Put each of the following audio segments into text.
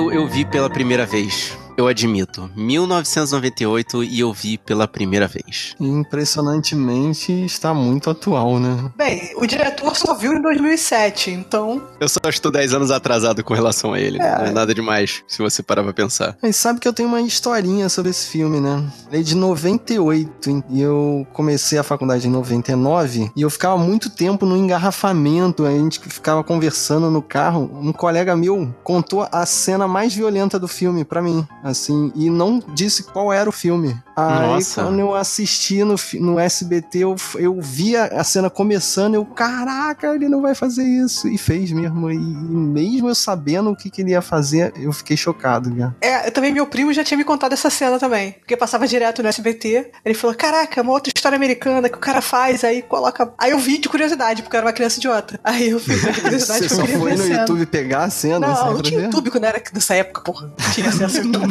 Eu, eu vi pela primeira vez eu admito. 1998 e eu vi pela primeira vez. Impressionantemente está muito atual, né? Bem, o diretor só viu em 2007, então. Eu só estou 10 anos atrasado com relação a ele. É. Não é nada demais, se você parar pra pensar. Mas sabe que eu tenho uma historinha sobre esse filme, né? Ele é de 98 e eu comecei a faculdade em 99 e eu ficava muito tempo no engarrafamento. A gente ficava conversando no carro. Um colega meu contou a cena mais violenta do filme para mim assim, e não disse qual era o filme. Aí Nossa. quando eu assisti no, no SBT, eu, eu via a cena começando, eu, caraca, ele não vai fazer isso. E fez mesmo. E mesmo eu sabendo o que, que ele ia fazer, eu fiquei chocado. É, também meu primo já tinha me contado essa cena também. Porque passava direto no SBT. Ele falou: Caraca, uma outra história americana que o cara faz, aí coloca. Aí eu vi de curiosidade, porque eu era uma criança idiota. Aí eu fui de curiosidade. Você só foi no YouTube pegar a cena? Não, não tinha YouTube quando era nessa época, porra. Tinha acesso ao YouTube.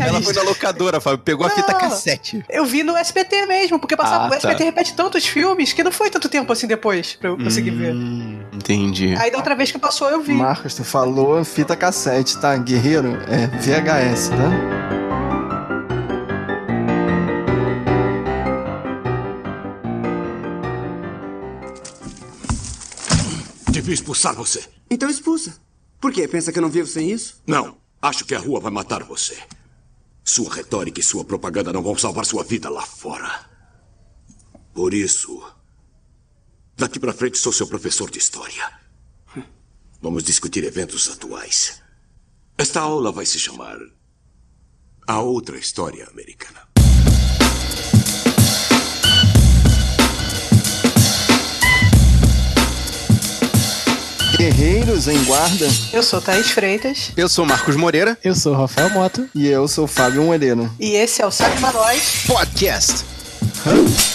Ela foi na locadora, Fábio. Pegou não, a fita cassete. Eu vi no SBT mesmo, porque passava, ah, o SBT tá. repete tantos filmes que não foi tanto tempo assim depois pra eu conseguir hum, ver. Entendi. Aí da outra vez que passou eu vi. Marcos, tu falou fita cassete, tá? Guerreiro é VHS, tá? Devia expulsar você. Então expulsa. Por quê? Pensa que eu não vivo sem isso? Não. Acho que a rua vai matar você. Sua retórica e sua propaganda não vão salvar sua vida lá fora. Por isso, daqui para frente sou seu professor de história. Vamos discutir eventos atuais. Esta aula vai se chamar A Outra História Americana. Guerreiros em Guarda. Eu sou Thaís Freitas. Eu sou Marcos Moreira. Eu sou Rafael Mota. E eu sou Fábio Moreira. E esse é o Sabe Nós Podcast. Hoje,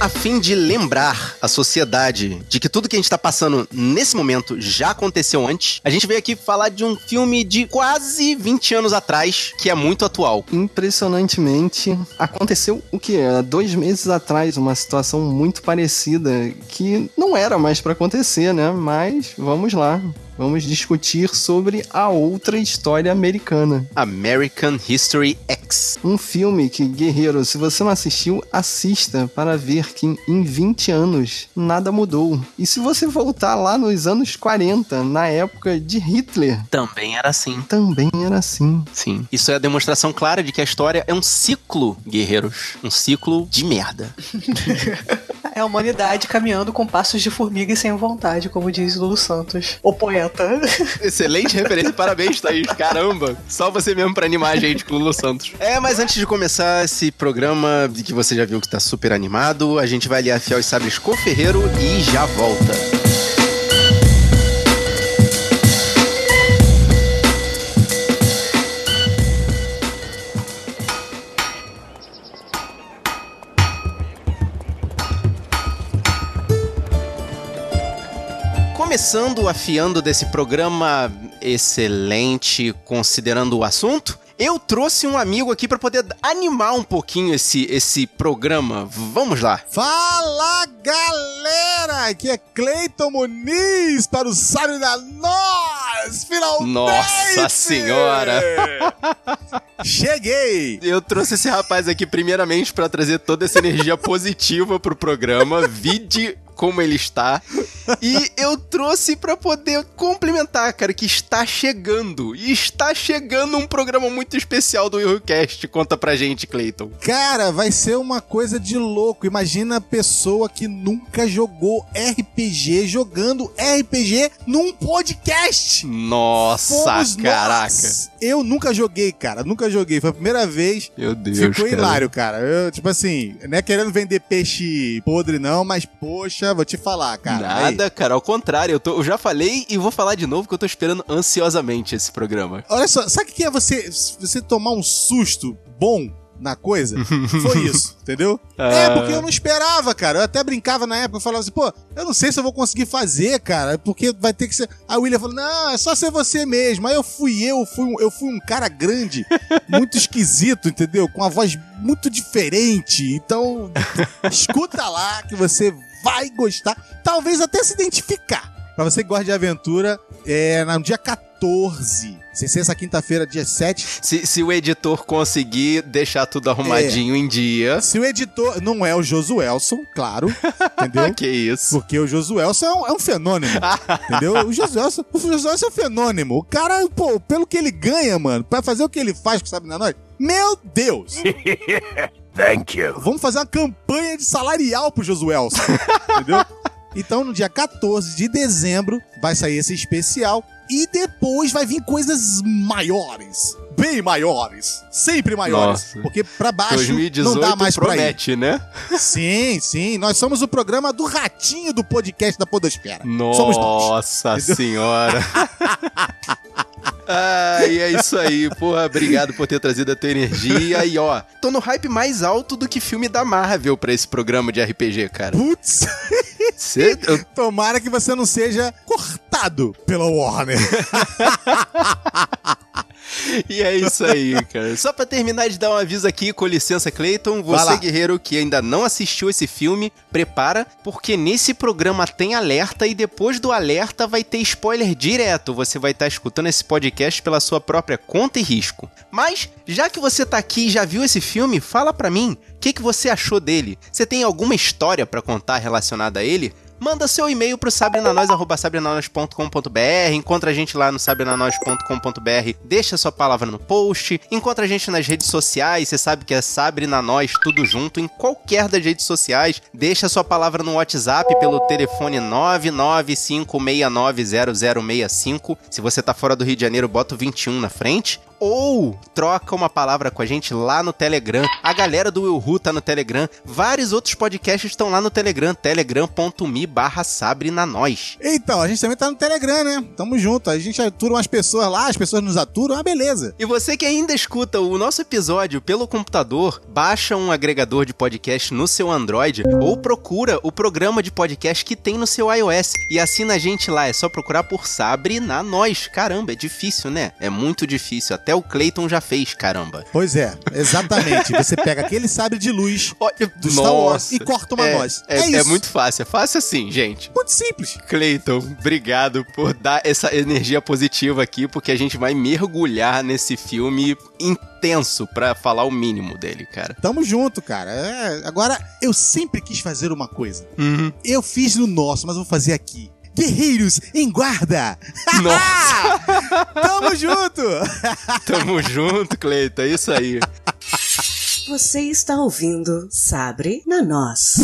a fim de lembrar a sociedade de que tudo que a gente está passando nesse momento já aconteceu antes, a gente veio aqui falar de um filme de quase 20 anos atrás, que é muito atual. Impressionantemente, aconteceu o que? Dois meses atrás, uma situação muito parecida que não era mais para acontecer, né? Mas vamos lá vamos discutir sobre a outra história americana. American History X. Um filme que, guerreiro, se você não assistiu, assista para ver que em 20 anos nada mudou. E se você voltar lá nos anos 40, na época de Hitler, também era assim. Também era assim. Sim. Isso é a demonstração clara de que a história é um ciclo, guerreiros. Um ciclo de merda. é a humanidade caminhando com passos de formiga e sem vontade, como diz Lulu Santos, o poeta. Excelente referência, parabéns, Thaís. Caramba, só você mesmo pra animar a gente com o Lulu Santos. É, mas antes de começar esse programa, de que você já viu que tá super animado, a gente vai ali afiar os sabres com o Ferreiro e já volta. Começando afiando desse programa excelente, considerando o assunto, eu trouxe um amigo aqui para poder animar um pouquinho esse, esse programa. Vamos lá. Fala, galera! Aqui é Cleiton Muniz para o Sábio da Nós! Finalmente! Nossa Senhora! Cheguei! Eu trouxe esse rapaz aqui primeiramente para trazer toda essa energia positiva pro programa. Vide como ele está. E eu trouxe para poder complementar, cara, que está chegando. E está chegando um programa muito especial do Eurocast. Conta pra gente, Clayton. Cara, vai ser uma coisa de louco. Imagina a pessoa que nunca jogou RPG jogando RPG num podcast. Nossa, Fomos caraca. Nós. Eu nunca joguei, cara. Nunca joguei. Foi a primeira vez. Meu Deus. Ficou cara. hilário, cara. Eu, tipo assim, não é querendo vender peixe podre, não, mas poxa, vou te falar, cara. Nada, Aí. cara, ao contrário, eu, tô, eu já falei e vou falar de novo que eu tô esperando ansiosamente esse programa. Olha só, sabe o que é você, você tomar um susto bom na coisa, foi isso, entendeu? É, porque eu não esperava, cara. Eu até brincava na época, eu falava assim, pô, eu não sei se eu vou conseguir fazer, cara, porque vai ter que ser. O William falou, não, é só ser você mesmo. Aí eu fui eu, fui um, eu fui um cara grande, muito esquisito, entendeu? Com uma voz muito diferente. Então, escuta lá que você vai gostar, talvez até se identificar. Pra você que gosta de aventura, é no dia 14. Sem ser essa quinta-feira, dia 7. Se, se o editor conseguir deixar tudo arrumadinho em dia. Se o editor não é o Josuelson, claro, entendeu? que isso. Porque o Josuelson é um, é um fenômeno, entendeu? O Josuelson, o Josuelson é um fenômeno. O cara, pô, pelo que ele ganha, mano, pra fazer o que ele faz com o Sabe na Noite, meu Deus! Thank you. Vamos fazer uma campanha de salarial pro Josuelson, entendeu? Então, no dia 14 de dezembro, vai sair esse especial. E depois vai vir coisas maiores. Bem maiores. Sempre maiores. Nossa. Porque pra baixo 2018 não dá mais pra ir. promete, né? Sim, sim. Nós somos o programa do ratinho do podcast da Podosfera. Nossa senhora. Ah, e é isso aí, porra. Obrigado por ter trazido a tua energia. E ó, tô no hype mais alto do que filme da Marvel pra esse programa de RPG, cara. Putz, Cê- eu- tomara que você não seja cortado pela Warner. E é isso aí, cara. Só pra terminar de dar um aviso aqui, com licença, Clayton, você, guerreiro, que ainda não assistiu esse filme, prepara, porque nesse programa tem alerta e depois do alerta vai ter spoiler direto. Você vai estar escutando esse podcast pela sua própria conta e risco. Mas, já que você tá aqui e já viu esse filme, fala pra mim, o que, que você achou dele? Você tem alguma história pra contar relacionada a ele? Manda seu e-mail pro sabrenanois.com.br, encontra a gente lá no sabrenanois.com.br, deixa sua palavra no post, encontra a gente nas redes sociais, você sabe que é Sabre na Nós, tudo junto, em qualquer das redes sociais, deixa sua palavra no WhatsApp pelo telefone 995690065, se você tá fora do Rio de Janeiro, bota o 21 na frente, ou troca uma palavra com a gente lá no Telegram. A galera do Will Who tá no Telegram. Vários outros podcasts estão lá no Telegram, telegram.me barra. Então, a gente também tá no Telegram, né? Tamo junto. A gente atura umas pessoas lá, as pessoas nos aturam, ah, beleza. E você que ainda escuta o nosso episódio pelo computador, baixa um agregador de podcast no seu Android ou procura o programa de podcast que tem no seu iOS e assina a gente lá. É só procurar por Sabre na Nós. Caramba, é difícil, né? É muito difícil. Até o Clayton já fez, caramba. Pois é, exatamente. Você pega aquele sabre de luz do Star Wars e corta uma é, noz. É, É, é isso. muito fácil. É fácil assim, gente. Muito simples. Cleiton, obrigado por dar essa energia positiva aqui, porque a gente vai mergulhar nesse filme intenso pra falar o mínimo dele, cara. Tamo junto, cara. É, agora, eu sempre quis fazer uma coisa. Uhum. Eu fiz no nosso, mas vou fazer aqui. Guerreiros em guarda! Nossa, Tamo junto! tamo junto, Cleiton, é isso aí. Você está ouvindo Sabre na Nós.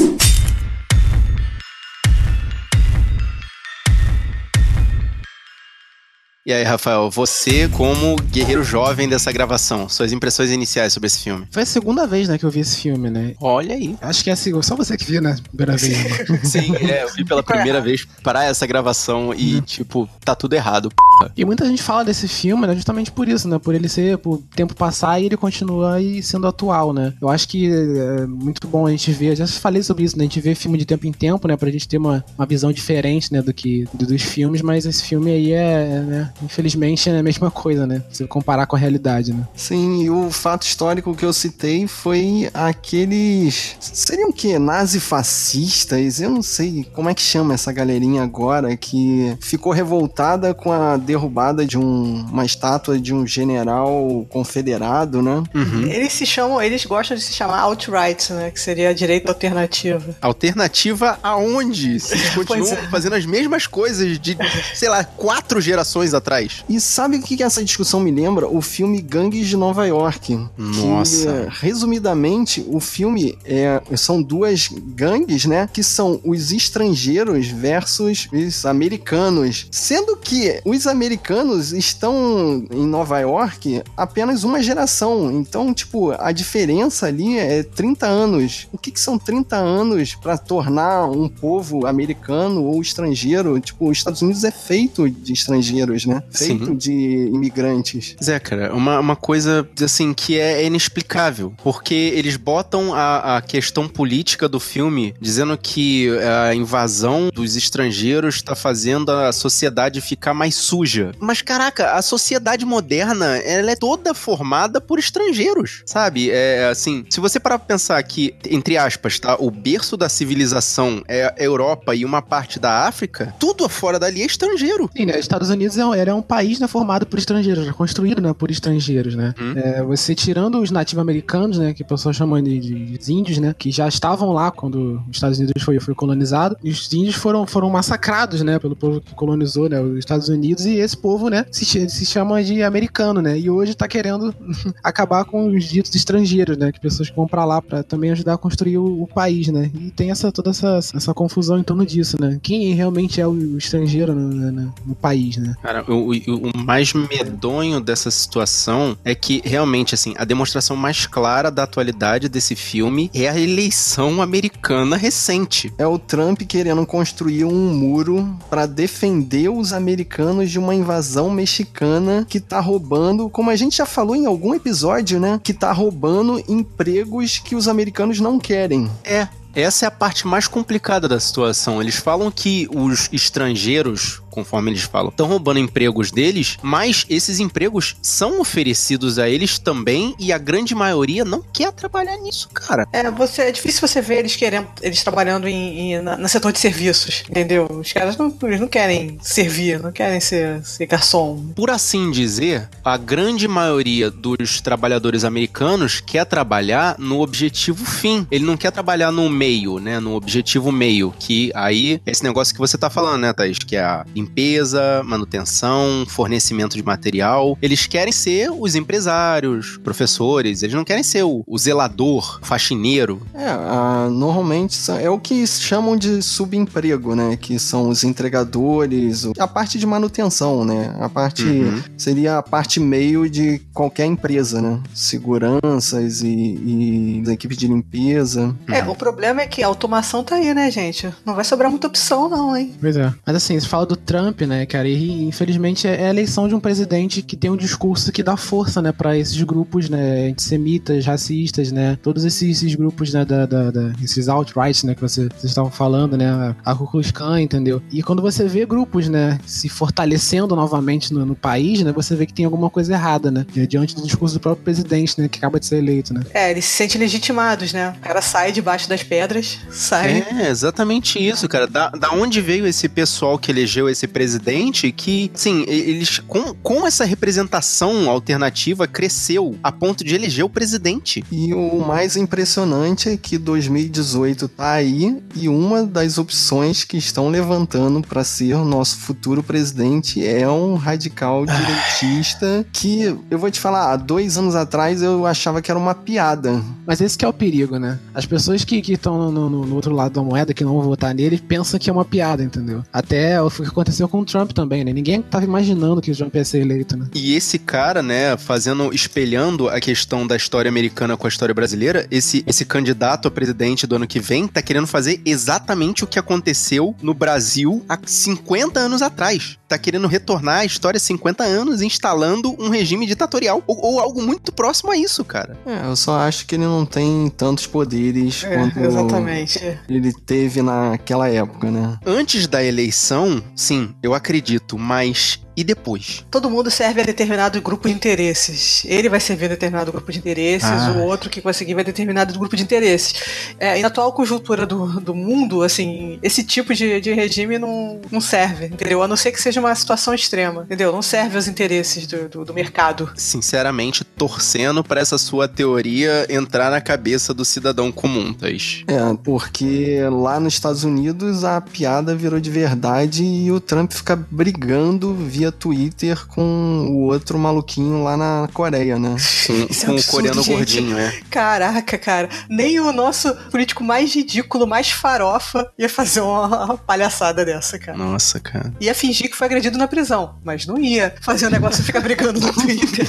E aí, Rafael, você como guerreiro jovem dessa gravação, suas impressões iniciais sobre esse filme? Foi a segunda vez, né, que eu vi esse filme, né? Olha aí. Acho que é a segunda. Só você que viu, né? Primeira vez. né? Sim, é, eu vi pela primeira vez para essa gravação e, tipo, tá tudo errado. E muita gente fala desse filme, né, justamente por isso, né? Por ele ser, por o tempo passar e ele continua aí sendo atual, né? Eu acho que é muito bom a gente ver, já falei sobre isso, né? A gente vê filme de tempo em tempo, né? Pra gente ter uma, uma visão diferente, né? Do que do- dos filmes, mas esse filme aí é, né? Infelizmente é a mesma coisa, né? Se comparar com a realidade, né? Sim, e o fato histórico que eu citei foi aqueles. Seriam o quê? Nazifascistas? Eu não sei como é que chama essa galerinha agora que ficou revoltada com a derrubada de um- uma estátua de um general confederado, né? Uhum. Eles se chamam, eles gostam de se chamar alt-right, né? Que seria a direita alternativa. Alternativa aonde? Vocês continuam é. fazendo as mesmas coisas de, sei lá, quatro gerações atrás. E sabe o que que essa discussão me lembra? O filme Gangues de Nova York. Nossa. Que, eh, resumidamente, o filme é, são duas gangues, né? Que são os estrangeiros versus os americanos. Sendo que os americanos estão em Nova York apenas uma geração. Então, tipo, a diferença ali é 30 anos. O que, que são 30 anos para tornar um povo americano ou estrangeiro? Tipo, os Estados Unidos é feito de estrangeiros, né? Né? Feito Sim. de imigrantes. Zé, cara, uma, uma coisa, assim, que é inexplicável. Porque eles botam a, a questão política do filme dizendo que a invasão dos estrangeiros está fazendo a sociedade ficar mais suja. Mas, caraca, a sociedade moderna, ela é toda formada por estrangeiros, sabe? É assim, se você parar pra pensar que, entre aspas, tá? O berço da civilização é a Europa e uma parte da África, tudo fora dali é estrangeiro. Sim, né? Estados Unidos é é um país né, formado por estrangeiros, construído né, por estrangeiros, né? Hum. É, você tirando os nativos-americanos, né? Que o pessoal chama de, de, de, índios, né? Que já estavam lá quando os Estados Unidos foi, foi colonizado. E os índios foram, foram massacrados, né? Pelo povo que colonizou né, os Estados Unidos. E esse povo, né? Se, se chama de americano, né? E hoje tá querendo acabar com os ditos estrangeiros, né? Que pessoas que vão pra lá pra também ajudar a construir o, o país, né? E tem essa, toda essa, essa confusão em torno disso, né? Quem realmente é o estrangeiro no, no, no país, né? Cara, o, o, o mais medonho dessa situação é que realmente, assim, a demonstração mais clara da atualidade desse filme é a eleição americana recente. É o Trump querendo construir um muro para defender os americanos de uma invasão mexicana que tá roubando, como a gente já falou em algum episódio, né? Que tá roubando empregos que os americanos não querem. É, essa é a parte mais complicada da situação. Eles falam que os estrangeiros conforme eles falam, estão roubando empregos deles, mas esses empregos são oferecidos a eles também e a grande maioria não quer trabalhar nisso, cara. É, você, é difícil você ver eles querendo, eles trabalhando em, em na, no setor de serviços, entendeu? Os caras não, eles não querem servir, não querem ser, ser garçom. Por assim dizer, a grande maioria dos trabalhadores americanos quer trabalhar no objetivo fim. Ele não quer trabalhar no meio, né? No objetivo meio, que aí esse negócio que você tá falando, né, Thaís? Que é a limpeza, manutenção, fornecimento de material. Eles querem ser os empresários, professores, eles não querem ser o, o zelador, faxineiro. É, a, normalmente é o que chamam de subemprego, né? Que são os entregadores, a parte de manutenção, né? A parte uhum. seria a parte meio de qualquer empresa, né? Seguranças e, e equipes de limpeza. É, o problema é que a automação tá aí, né, gente? Não vai sobrar muita opção, não, hein? Pois é. Mas assim, você fala do Trump, né, cara? E infelizmente é a eleição de um presidente que tem um discurso que dá força, né, para esses grupos, né, antissemitas, racistas, né? Todos esses, esses grupos, né, da, da, da esses alt-right, né, que você, vocês estavam falando, né? A Ku Klux Klan, entendeu? E quando você vê grupos, né, se fortalecendo novamente no, no país, né, você vê que tem alguma coisa errada, né? Diante do discurso do próprio presidente, né, que acaba de ser eleito, né? É, eles se sentem legitimados, né? O cara sai debaixo das pedras, sai. É, exatamente isso, cara. Da, da onde veio esse pessoal que elegeu esse esse presidente que, sim, eles com, com essa representação alternativa cresceu a ponto de eleger o presidente. E o mais impressionante é que 2018 tá aí e uma das opções que estão levantando para ser o nosso futuro presidente é um radical direitista que eu vou te falar, há dois anos atrás eu achava que era uma piada. Mas esse que é o perigo, né? As pessoas que estão no, no, no, outro lado da moeda, que não vão votar nele, pensam que é uma piada, entendeu? Até o que aconteceu aconteceu com o Trump também, né? Ninguém tava imaginando que o Trump ia ser eleito, né? E esse cara, né, fazendo, espelhando a questão da história americana com a história brasileira, esse, esse candidato a presidente do ano que vem tá querendo fazer exatamente o que aconteceu no Brasil há 50 anos atrás. Tá querendo retornar a história 50 anos instalando um regime ditatorial ou, ou algo muito próximo a isso, cara. É, eu só acho que ele não tem tantos poderes é, quanto exatamente. ele teve naquela época, né? Antes da eleição, sim, eu acredito, mas e depois? Todo mundo serve a determinado grupo de interesses. Ele vai servir a determinado grupo de interesses, ah. o outro que conseguir vai determinado grupo de interesses. É, e na atual conjuntura do, do mundo, assim, esse tipo de, de regime não, não serve, entendeu? A não ser que seja uma situação extrema, entendeu? Não serve aos interesses do, do, do mercado. Sinceramente, torcendo para essa sua teoria entrar na cabeça do cidadão comum, Thais. É, porque lá nos Estados Unidos a piada virou de verdade e o Trump fica brigando via via Twitter com o outro maluquinho lá na Coreia, né? Com, com é o coreano gente. gordinho, é. Caraca, cara. Nem o nosso político mais ridículo, mais farofa, ia fazer uma palhaçada dessa, cara. Nossa, cara. Ia fingir que foi agredido na prisão, mas não ia fazer o negócio ficar brigando no Twitter.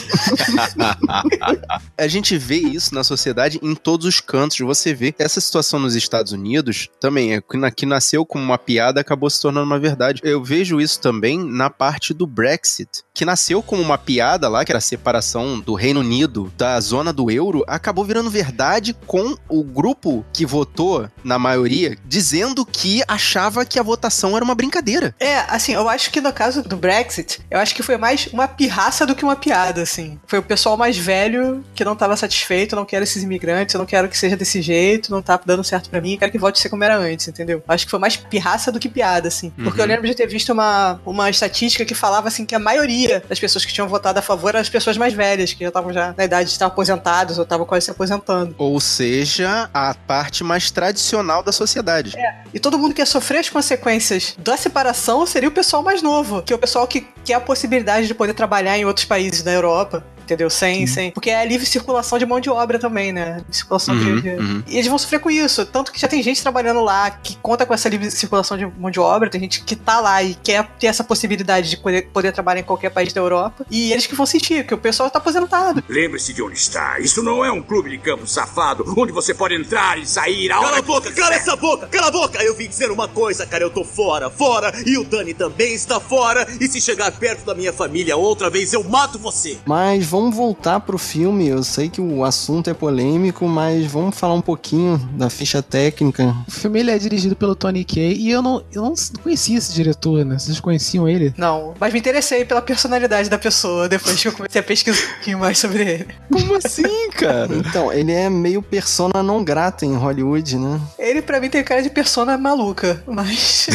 a gente vê isso na sociedade em todos os cantos. Você vê essa situação nos Estados Unidos também, é que nasceu como uma piada, acabou se tornando uma verdade. Eu vejo isso também na parte do Brexit, que nasceu como uma piada lá, que era a separação do Reino Unido da zona do euro, acabou virando verdade com o grupo que votou, na maioria, dizendo que achava que a votação era uma brincadeira. É, assim, eu acho que no caso do Brexit, eu acho que foi mais uma pirraça do que uma piada, assim. Foi o pessoal mais velho que não estava satisfeito, não quero esses imigrantes, eu não quero que seja desse jeito, não tá dando certo para mim, quero que volte a ser como era antes, entendeu? Acho que foi mais pirraça do que piada, assim. Porque uhum. eu lembro de ter visto uma, uma estatística que falava, assim, que a maioria das pessoas que tinham votado a favor eram as pessoas mais velhas, que já estavam já na idade de estar aposentados ou estavam quase se aposentando. Ou seja, a parte mais tradicional da sociedade. É. E todo mundo que ia sofrer as consequências da separação seria o pessoal mais novo, que é o pessoal que quer a possibilidade de poder trabalhar em outros países da Europa entendeu? Sem, sem. Porque é livre circulação de mão de obra também, né? Circulação uhum, de. Uhum. E eles vão sofrer com isso. Tanto que já tem gente trabalhando lá que conta com essa livre circulação de mão de obra, tem gente que tá lá e quer ter essa possibilidade de poder, poder trabalhar em qualquer país da Europa. E eles que vão sentir, que o pessoal tá aposentado. Lembre-se de onde está. Isso não é um clube de campo safado onde você pode entrar e sair a hora Cala a boca, cala essa boca, cala a boca! Eu vim dizer uma coisa, cara, eu tô fora, fora, e o Dani também está fora, e se chegar perto da minha família outra vez, eu mato você! Mas vamos voltar pro filme. Eu sei que o assunto é polêmico, mas vamos falar um pouquinho da ficha técnica. O filme ele é dirigido pelo Tony Kaye e eu não, eu não conhecia esse diretor, né? Vocês conheciam ele? Não, mas me interessei pela personalidade da pessoa depois que eu comecei a pesquisar um pouquinho mais sobre ele. Como assim, cara? então, ele é meio persona não grata em Hollywood, né? Ele pra mim tem cara de persona maluca, mas.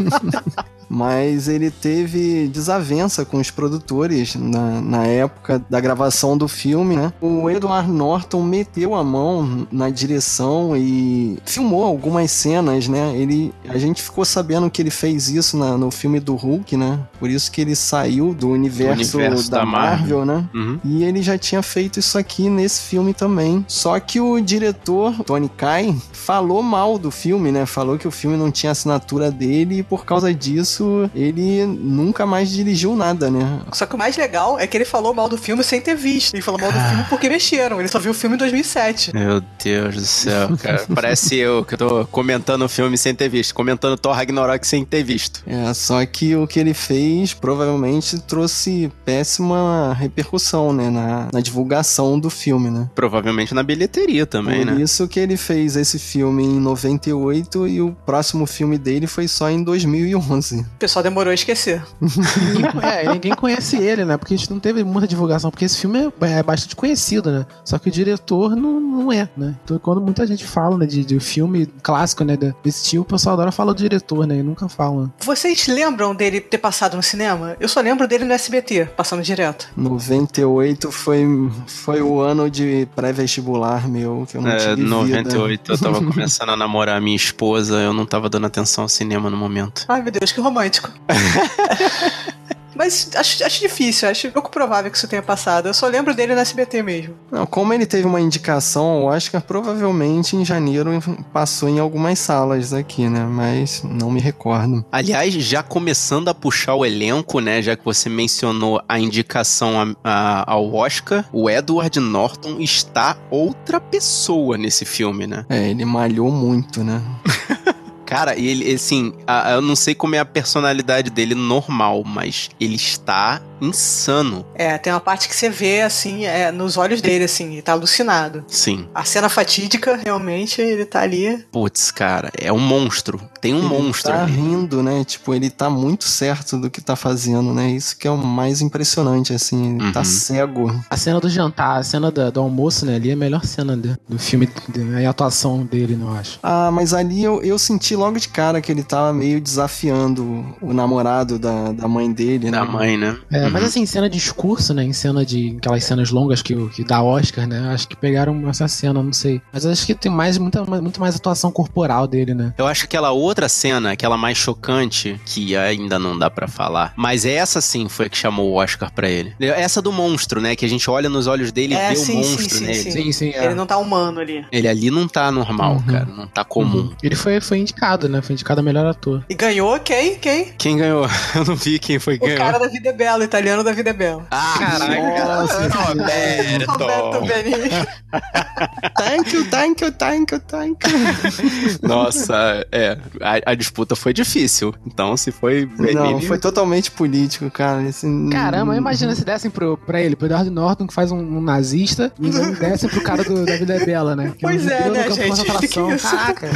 mas ele teve desavença com os produtores na, na época da gravação do filme, né? O Edward Norton meteu a mão na direção e filmou algumas cenas, né? Ele, a gente ficou sabendo que ele fez isso na, no filme do Hulk, né? Por isso que ele saiu do universo, universo da, da, Marvel, Marvel né? Uhum. E ele já tinha feito isso aqui nesse filme também. Só que o diretor, Tony Kai, falou mal do filme, né? Falou que o filme não tinha assinatura dele e por causa disso isso, ele nunca mais dirigiu nada, né? Só que o mais legal é que ele falou mal do filme sem ter visto. Ele falou mal do filme porque mexeram. Ele só viu o filme em 2007. Meu Deus do céu, cara. Parece eu que tô comentando o filme sem ter visto. Comentando Thor Ragnarok sem ter visto. É, só que o que ele fez provavelmente trouxe péssima repercussão, né? Na, na divulgação do filme, né? Provavelmente na bilheteria também, Por né? Por isso que ele fez esse filme em 98 e o próximo filme dele foi só em 2011. O pessoal demorou a esquecer. é, ninguém conhece ele, né? Porque a gente não teve muita divulgação, porque esse filme é, é bastante conhecido, né? Só que o diretor não, não é, né? Então, quando muita gente fala né, de, de filme clássico, né? Desse estilo, o pessoal adora falar do diretor, né? E nunca fala. Vocês lembram dele ter passado no cinema? Eu só lembro dele no SBT, passando direto. 98 foi, foi o ano de pré-vestibular meu, que eu não é, tive 98 vida. eu tava começando a namorar a minha esposa, eu não tava dando atenção ao cinema no momento. Ai, meu Deus, que romântico. Mas acho, acho difícil, acho pouco provável que isso tenha passado. Eu só lembro dele no SBT mesmo. Não, como ele teve uma indicação ao Oscar, provavelmente em janeiro passou em algumas salas aqui, né? Mas não me recordo. Aliás, já começando a puxar o elenco, né? Já que você mencionou a indicação a, a, ao Oscar, o Edward Norton está outra pessoa nesse filme, né? É, ele malhou muito, né? Cara, ele, assim, a, eu não sei como é a personalidade dele normal, mas ele está insano. É, tem uma parte que você vê, assim, é, nos olhos dele, assim, ele tá alucinado. Sim. A cena fatídica, realmente, ele tá ali. Putz, cara, é um monstro. Tem um ele monstro. Tá ali. rindo, né? Tipo, ele tá muito certo do que tá fazendo, né? Isso que é o mais impressionante, assim. Ele tá uhum. tá cego. A cena do jantar, a cena do, do almoço, né? Ali é a melhor cena de, do filme, de, a atuação dele, não acho. Ah, mas ali eu, eu senti logo de cara que ele tava meio desafiando o namorado da, da mãe dele, né? Da mãe, né? É, uhum. mas assim, em cena de discurso, né? Em cena de. aquelas cenas longas que, que dá Oscar, né? Acho que pegaram essa cena, não sei. Mas acho que tem mais, muita, muito mais atuação corporal dele, né? Eu acho que aquela outra cena, aquela mais chocante, que ainda não dá para falar. Mas essa sim foi a que chamou o Oscar para ele. Essa do monstro, né? Que a gente olha nos olhos dele é, e vê sim, o monstro sim, nele. Sim, sim, sim é. Ele não tá humano ali. Ele ali não tá normal, uhum. cara. Não tá comum. Uhum. Ele foi, foi indicado, né? Foi indicado a melhor ator. E ganhou quem? Quem? Quem ganhou? Eu não vi quem foi que ganhou. O cara da vida é bela italiano da vida é bela. Ah, caraca. Nossa, Roberto. Roberto Benigni. thank you, thank you, thank you, thank you. Nossa, é. A, a, disputa foi difícil. Então, se foi. Benigni... Não, foi totalmente político, cara. Esse... Caramba, imagina se dessem pro, pra ele, pro Edward Norton, que faz um, um nazista, e dessem pro cara do, da vida é bela, né? Que pois é, né, gente? Caraca.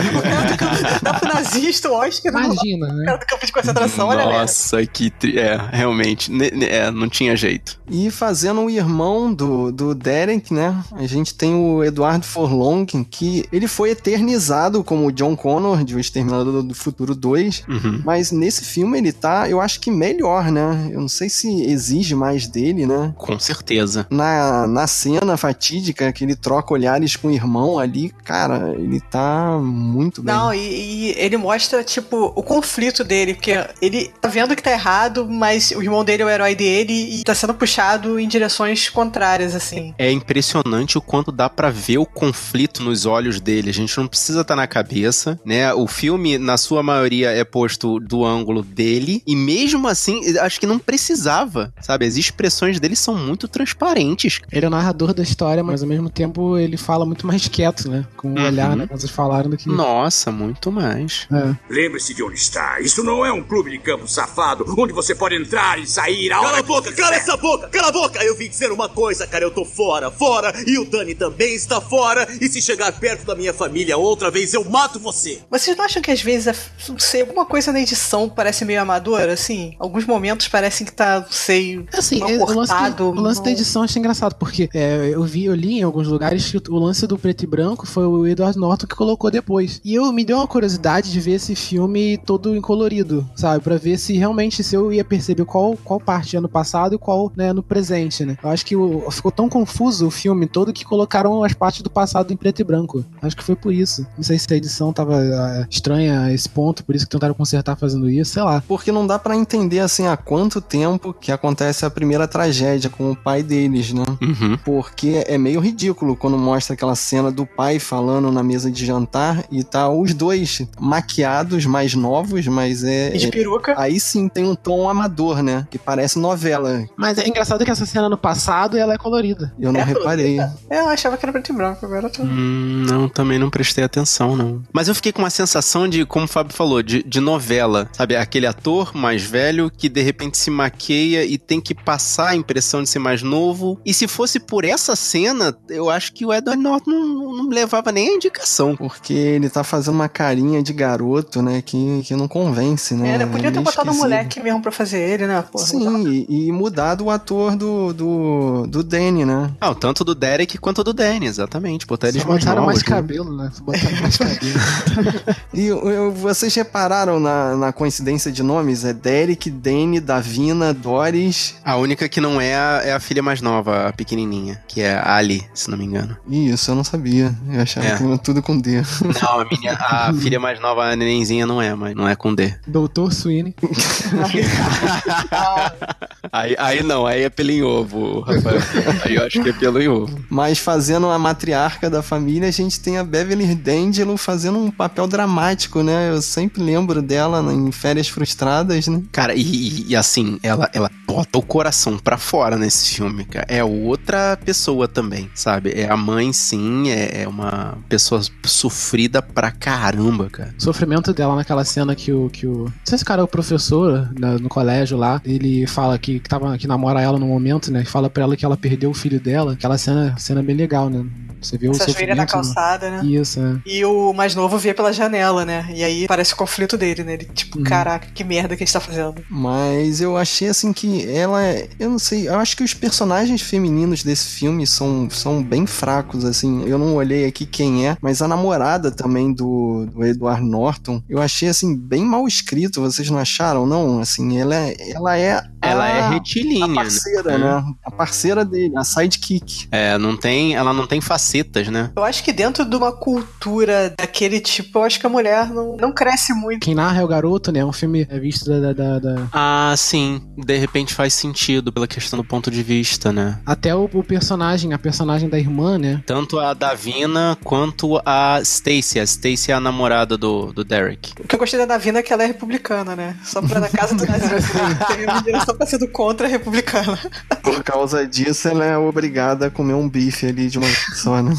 Dá pro nazista o Oscar. Imagina, né? Cara do campo de concentração, olha Nossa, que. Tri... É, realmente. É, não tinha jeito. E fazendo o irmão do, do Derek, né? A gente tem o Eduardo Forlong, que ele foi eternizado como o John Connor de O Exterminador do Futuro 2, uhum. mas nesse filme ele tá, eu acho que melhor, né? Eu não sei se exige mais dele, né? Com certeza. Na, na cena fatídica que ele troca olhares com o irmão ali, cara, ele tá muito bem. Não, e, e ele mostra, tipo, o conflito dele, porque ele tá vendo que tá errado, mas o irmão dele é o herói dele e tá sendo puxado em direções contrárias, assim. É impressionante o quanto dá para ver o conflito nos olhos dele. A gente não precisa estar tá na cabeça, né? O filme, na sua maioria, é posto do ângulo dele, e mesmo assim, acho que não precisava, sabe? As expressões dele são muito transparentes. Ele é o narrador da história, mas ao mesmo tempo ele fala muito mais quieto, né? Com o uhum. olhar, né? Como vocês falaram do que. Nossa, muito mais. É. Lembre-se de onde está. Isso não é um clube de campo safado, onde você pode entrar e sair a Cala a boca, cala essa boca, cala a boca! Eu vim dizer uma coisa, cara, eu tô fora, fora, e o Dani também está fora, e se chegar perto da minha família outra vez, eu mato você! Vocês não acham que às vezes, não sei, alguma coisa na edição parece meio amadora, assim? Alguns momentos parecem que tá, não sei, assim, é, cortado. O lance, o lance da edição eu achei engraçado, porque é, eu vi, eu li em alguns lugares que o lance do preto e branco foi o Edward Norton que colocou depois. E eu me deu uma curiosidade de ver esse filme todo em colorido, sabe? Pra ver se realmente se eu ia perceber qual, qual parte é no passado e qual né, no presente, né? Eu acho que o, ficou tão confuso o filme todo que colocaram as partes do passado em preto e branco. Acho que foi por isso. Não sei se a edição tava uh, estranha a esse ponto, por isso que tentaram consertar fazendo isso, sei lá. Porque não dá para entender assim há quanto tempo que acontece a primeira tragédia com o pai deles, né? Uhum. Porque é meio ridículo quando mostra aquela cena do pai falando na mesa de jantar e tá os dois maquiados, mais novos, mas é. de peruca. É, aí sim tem um tom amador, né? Que parece novela. Mas é engraçado que essa cena no passado ela é colorida. Eu não é reparei. É, eu achava que era preto e branco, agora tô... Hum, não, também não prestei atenção, não. Mas eu fiquei com uma sensação de, como o Fábio falou, de, de novela. Sabe, aquele ator mais velho que de repente se maqueia e tem que passar a impressão de ser mais novo. E se fosse por essa cena, eu acho que o Edward Norton não, não levava nem a indicação. Porque ele tá fazendo uma carinha de garoto, né? Que, que não convence, né? É? Podia ter botado um moleque mesmo pra fazer ele, né? Porra, Sim, e, e mudado o ator do, do, do Danny, né? Ah, tanto do Derek quanto do Danny, exatamente. Botar eles mais botaram mais cabelo, né? Botaram mais cabelo. e eu, vocês repararam na, na coincidência de nomes? É Derek, Danny, Davina, Doris. A única que não é a, é a filha mais nova, a pequenininha, que é a Ali, se não me engano. Isso, eu não sabia. Eu achava é. que era tudo com D. Não, a, minha, a filha mais nova, a nenenzinha, não é, mas não é com D. Doutor Sweeney. aí, aí não, aí é pelo em ovo, Rafael. Aí eu acho que é pelo em ovo. Mas fazendo a matriarca da família, a gente tem a Beverly D'Angelo fazendo um papel dramático, né? Eu sempre lembro dela em Férias Frustradas, né? Cara, e, e assim, ela, ela bota o coração pra fora nesse filme, cara. É outra pessoa também, sabe? É a mãe, sim, é, é uma pessoa sofrida pra caramba, cara. O sofrimento dela naquela cena que o. Que o não sei se o cara é o professor né, no colégio lá. Ele fala que, que, tava, que namora ela no momento, né? E fala pra ela que ela perdeu o filho dela. Aquela cena, cena bem legal, né? Você vê Essa o sofrimento. na calçada, né? Isso, é. E o mais novo vê pela janela, né? E aí parece o conflito dele, né? Ele, tipo, hum. caraca, que merda que a gente tá fazendo. Mas eu achei, assim, que ela é... Eu não sei, eu acho que os personagens femininos desse filme são, são bem fracos, assim. Eu não olhei aqui quem é, mas a namorada também do, do Edward Norton, eu achei, assim, bem mal escrito. Vocês não acharam, não? Assim, ela é... Ela é, ela é retilínea, a né? parceira, né? né? A parceira dele, a sidekick. É, não tem... Ela não tem facetas, né? Eu acho que dentro de uma cultura daquele tipo, eu acho que a mulher não, não cresce muito. Quem narra é o garoto, né? É um filme é visto da, da, da, Ah, sim. De repente faz sentido pela questão do ponto de vista, né? Até o, o personagem, a personagem da irmã, né? Tanto a Davina quanto a Stacy. A Stacy é a namorada do, do Derek. O que eu gostei da Davina é que ela é republicana, né? Só pra na casa do nazismo. Uma direção tá sendo contra a republicana. Por causa disso, ela é obrigada a comer um bife ali de uma só, né?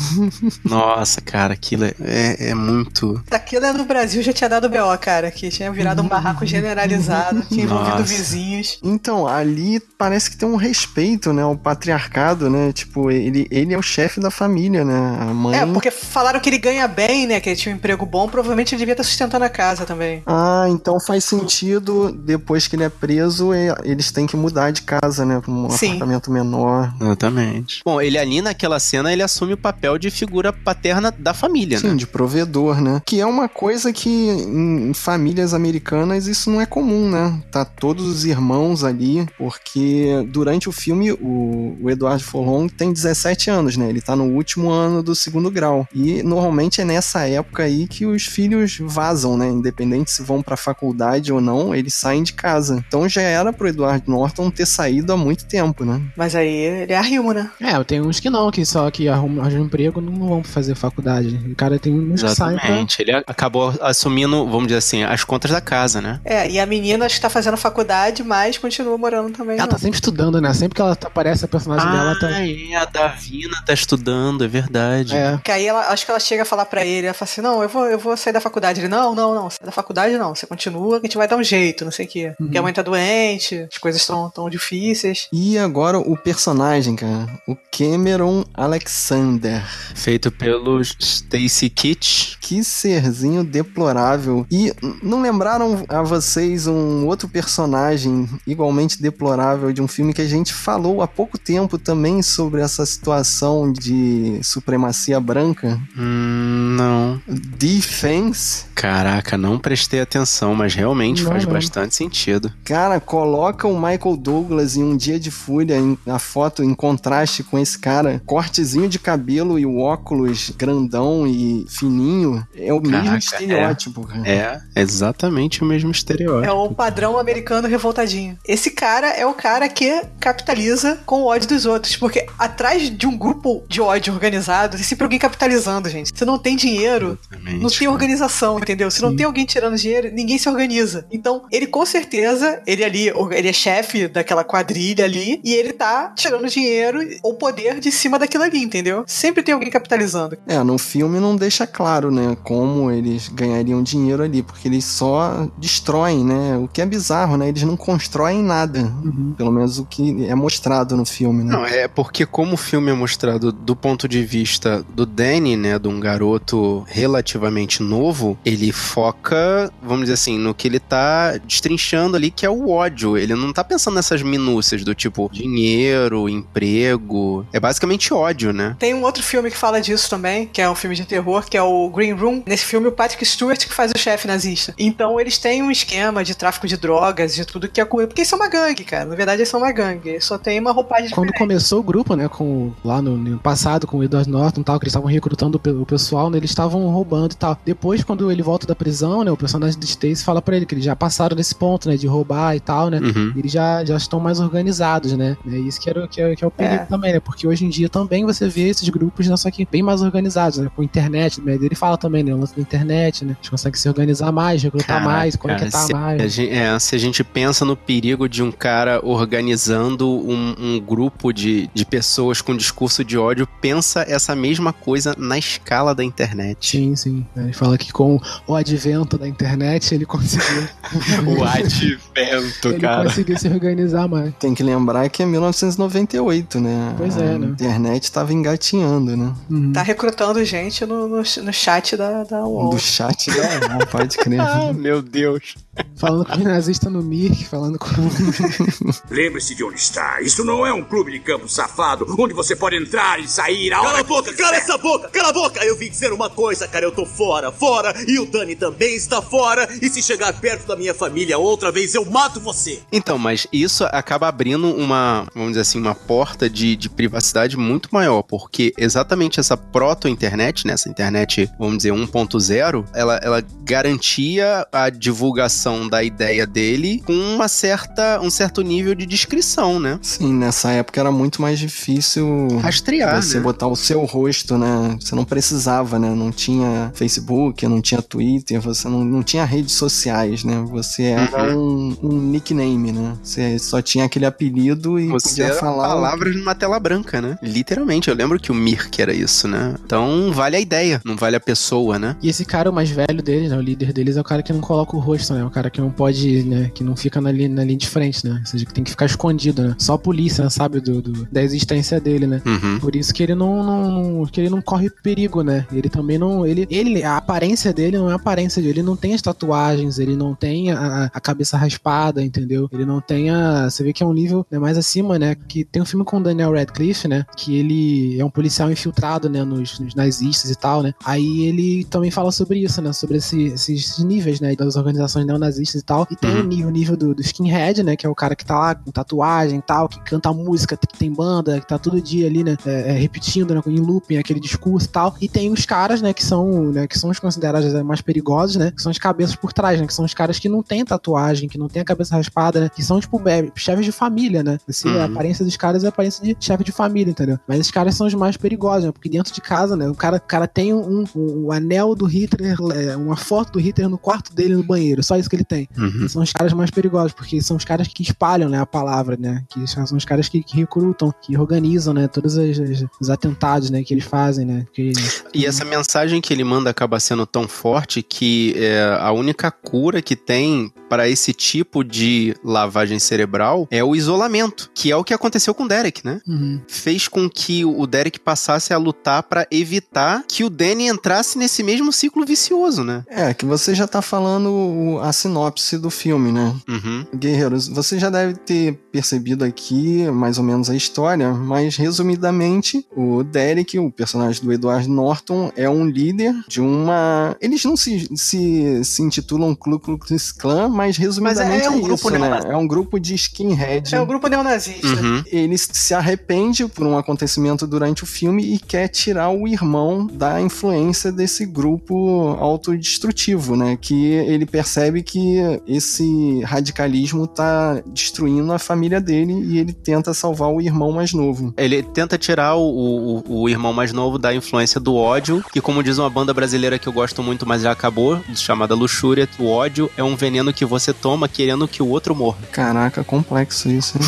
Nossa, cara, aquilo é, é, é muito. Aquilo é no Brasil já tinha dado BO, cara, que tinha virado um barraco generalizado, tinha envolvido Nossa. vizinhos. Então, ali parece que tem um respeito, né? O patriarcado, né? Tipo, ele, ele é o chefe da família, né? A mãe. É, porque falaram que ele ganha bem, né? Que ele tinha um emprego bom, provavelmente ele devia estar sustentando a casa também. Ah, então faz sentido, depois que ele é preso, e- eles têm que mudar de casa, né? Pra um Sim. apartamento menor. Exatamente. Bom, ele ali naquela cena, ele assume o papel de figura paterna da família, Sim, né? de provedor, né? Que é uma coisa que em, famílias americanas isso não é comum, né? Tá todos os irmãos ali, porque durante o filme o, o Eduardo Forlong tem 17 anos, né? Ele tá no último ano do segundo grau. E normalmente é nessa época aí que os filhos vazam, né? Independente se vão pra faculdade ou não, eles saem de casa. Então já era pro Edward Norton ter saído há muito tempo, né? Mas aí ele é arrimo, né? É, tem uns que não, que só que arrumam, arrumam emprego não vão fazer faculdade. O cara tem uns que saem pra... Exatamente. Ele acabou assumindo, vamos dizer assim, as contas da casa, né? É, e a menina acho que tá fazendo faculdade, mas continua morando também. Ela lá. tá sempre estudando, né? Sempre que ela tá- aparece a personagem dela, ela tá... Ah, é, a Davina tá estudando, é verdade. É. Que aí ela, acho que ela chega a falar pra ele, ela fala assim, não, eu vou, eu vou sair da faculdade. Ele, não, não, não, sai da faculdade não, você continua, que a gente vai dar um jeito, não sei o quê. Porque a mãe tá doente, as coisas estão tão difíceis. E agora o personagem, cara, o Cameron Alexander. Feito pelo Stacy Kitsch. Que serzinho deplorável. E não lembraram a vocês um outro personagem igualmente deplorável de um filme que a gente falou há pouco tempo também sobre essa situação de supremacia branca? Hum, não. Defense. Caraca, não prestei atenção, mas realmente Não, faz não. bastante sentido. Cara, coloca o Michael Douglas em Um Dia de Fúria, em, a foto em contraste com esse cara. Cortezinho de cabelo e o óculos grandão e fininho. É o mesmo Caraca, estereótipo, cara. É exatamente o mesmo estereótipo. É o padrão americano revoltadinho. Esse cara é o cara que capitaliza com o ódio dos outros. Porque atrás de um grupo de ódio organizado, tem sempre alguém capitalizando, gente. Se não tem dinheiro, Exatamente. não tem organização, entendeu? Se não tem alguém tirando dinheiro, ninguém se organiza. Então, ele com certeza, ele ali, ele é chefe daquela quadrilha ali, e ele tá tirando dinheiro ou poder de cima daquilo ali, entendeu? Sempre tem alguém capitalizando. É, no filme não deixa claro, né, como eles ganhariam dinheiro ali, porque eles só destroem, né? O que é bizarro, né? Eles não constroem nada. Pelo menos o que é mostrado no filme, né? Não, é porque como o filme é mostrado do ponto de vista do Danny, né, de um garoto relativamente novo, ele foca, vamos dizer assim, no que ele tá destrinchando ali, que é o ódio. Ele não tá pensando nessas minúcias do tipo dinheiro, emprego. É basicamente ódio, né? Tem um outro filme que fala disso também, que é um filme de terror, que é o Green Room. Nesse filme, o Patrick Stewart que faz o chefe nazista. Então, eles têm um esquema de tráfico de drogas, de tudo que é coisa. Porque eles são uma gangue, cara. Na verdade, eles são uma gangue. Só tem uma roupagem Quando diferente. começou o grupo, né, com, lá no, no passado, com o Edward Norton e tal, que eles estavam recrutando o pe- o pessoal, né, eles estavam roubando e tal. Depois, quando ele volta da prisão, né, o personagem do Stacy fala pra ele que eles já passaram desse ponto, né, de roubar e tal, né, Uhum. Eles já, já estão mais organizados, né, é isso que, era, que, é, que é o perigo É. também, né, porque hoje em dia também você vê esses grupos, né, só que bem mais organizados, né, com internet, né, ele fala também, né, o lance da internet, né, eles conseguem se organizar mais, recrutar Caraca, mais, cara, conectar se, mais. a gente, é, se a gente pensa no perigo de um cara organizando um, um grupo de, de pessoas com discurso de ódio, pensa essa mesma coisa na escala da internet. Sim, sim. Ele fala que com o advento da internet ele conseguiu. O advento, ele cara. Conseguiu se organizar mais. Tem que lembrar que é 1998, né? Pois é, A né? internet tava engatinhando, né? Uhum. Tá recrutando gente no, no, no chat da, da UOL. Do chat da UOL, pode crer. Ah, meu Deus. Falando com os nazistas no Mirk, falando com. Lembre-se de onde está. Isso não é um clube de campo safado onde você pode entrar e sair a hora Cala a boca, cala essa boca, cala a boca! Eu vim dizer uma coisa, cara, eu tô fora, fora, e o Dani também está fora, e se chegar perto da minha família outra vez, eu mato você! Então, mas isso acaba abrindo uma, vamos dizer assim, uma porta de, de privacidade muito maior, porque exatamente essa proto-internet, né, essa internet, vamos dizer, 1.0, ela, ela garantia a divulgação da ideia dele com uma certa, um certo nível de descrição, né? Sim, nessa época era muito mais difícil Rastrear, você né? botar o seu rosto, né? Você não precisava, né? Não tinha Facebook, não tinha Twitter, você não, não tinha redes sociais, né? Você era um, um nickname, né? Né? Você só tinha aquele apelido e Você podia era falar. palavras numa tela branca, né? Literalmente, eu lembro que o Mirk era isso, né? Então vale a ideia, não vale a pessoa, né? E esse cara, o mais velho deles, né, o líder deles, é o cara que não coloca o rosto, né? O cara que não pode, né? Que não fica na linha, na linha de frente, né? Ou seja, que tem que ficar escondido, né? Só a polícia né, sabe do, do- da existência dele, né? Uhum. Por isso que ele não, não, não- que ele não corre perigo, né? Ele também não, ele, ele, a aparência dele não é a aparência dele. Ele não tem as tatuagens, ele não tem a, a cabeça raspada, entendeu? Ele não tem a, você vê que é um nível né, mais acima, né? Que tem um filme com o Daniel Radcliffe, né? Que ele é um policial infiltrado, né? Nos, nos nazistas e tal, né? Aí ele também fala sobre isso, né? Sobre esse- esses níveis, né? Das organizações neonazistas e tal. E tem Uhum. o nível, o nível do, do skinhead, né? Que é o cara que tá lá com tatuagem e tal, que canta música, que tem banda, que tá todo dia ali, né? é, é, repetindo, né? Em looping aquele discurso e tal. E tem os caras, né? Que são, né? Que são os considerados né, mais perigosos, né? Que são as cabeças por trás, né? Que são os caras que não têm tatuagem, que não têm a cabeça raspada, né? Que são, tipo, é, chefes de família, né? Assim, Uhum. A aparência dos caras é a aparência de chefe de família, entendeu? Mas esses caras são os mais perigosos, né? Porque dentro de casa, né? O cara, o cara tem um, um, um anel do Hitler, é, uma foto do Hitler no quarto dele no banheiro. Só isso que ele tem. Uhum. São os caras mais perigosos, porque são os caras que espalham, né, a palavra, né? Que são os caras que, que recrutam, que organizam, né, todos as- os atentados, né, que eles fazem, né? Que, E essa mensagem que ele manda acaba sendo tão forte que é, a única cura que tem para esse tipo de lavagem cerebral é o isolamento, que é o que aconteceu com o Derek, né? Uhum. Fez com que o Derek passasse a lutar para evitar que o Danny entrasse nesse mesmo ciclo vicioso, né? É, que você já tá falando a sinopse do filme, né? Uhum. Guerreiros, você já deve ter percebido aqui mais ou menos a história, mas resumidamente, o Derek, o personagem do Edward Norton, é um líder de uma. Eles não se, se, se intitulam Ku Klux Klan, mas resumidamente Mas é um é grupo isso, né? É um grupo de skinhead. É um grupo neonazista. Uhum. Ele se arrepende por um acontecimento durante o filme e quer tirar o irmão da influência desse grupo autodestrutivo, né? Que ele percebe que esse radicalismo tá destruindo a família dele e ele tenta salvar o irmão mais novo. Ele tenta tirar o, o, o irmão mais novo da influência do ódio, que como diz uma banda brasileira que eu gosto muito, mas já acabou, chamada Luxúria, o ódio é um veneno que você toma querendo que o outro morra. Caraca, complexo isso, hein?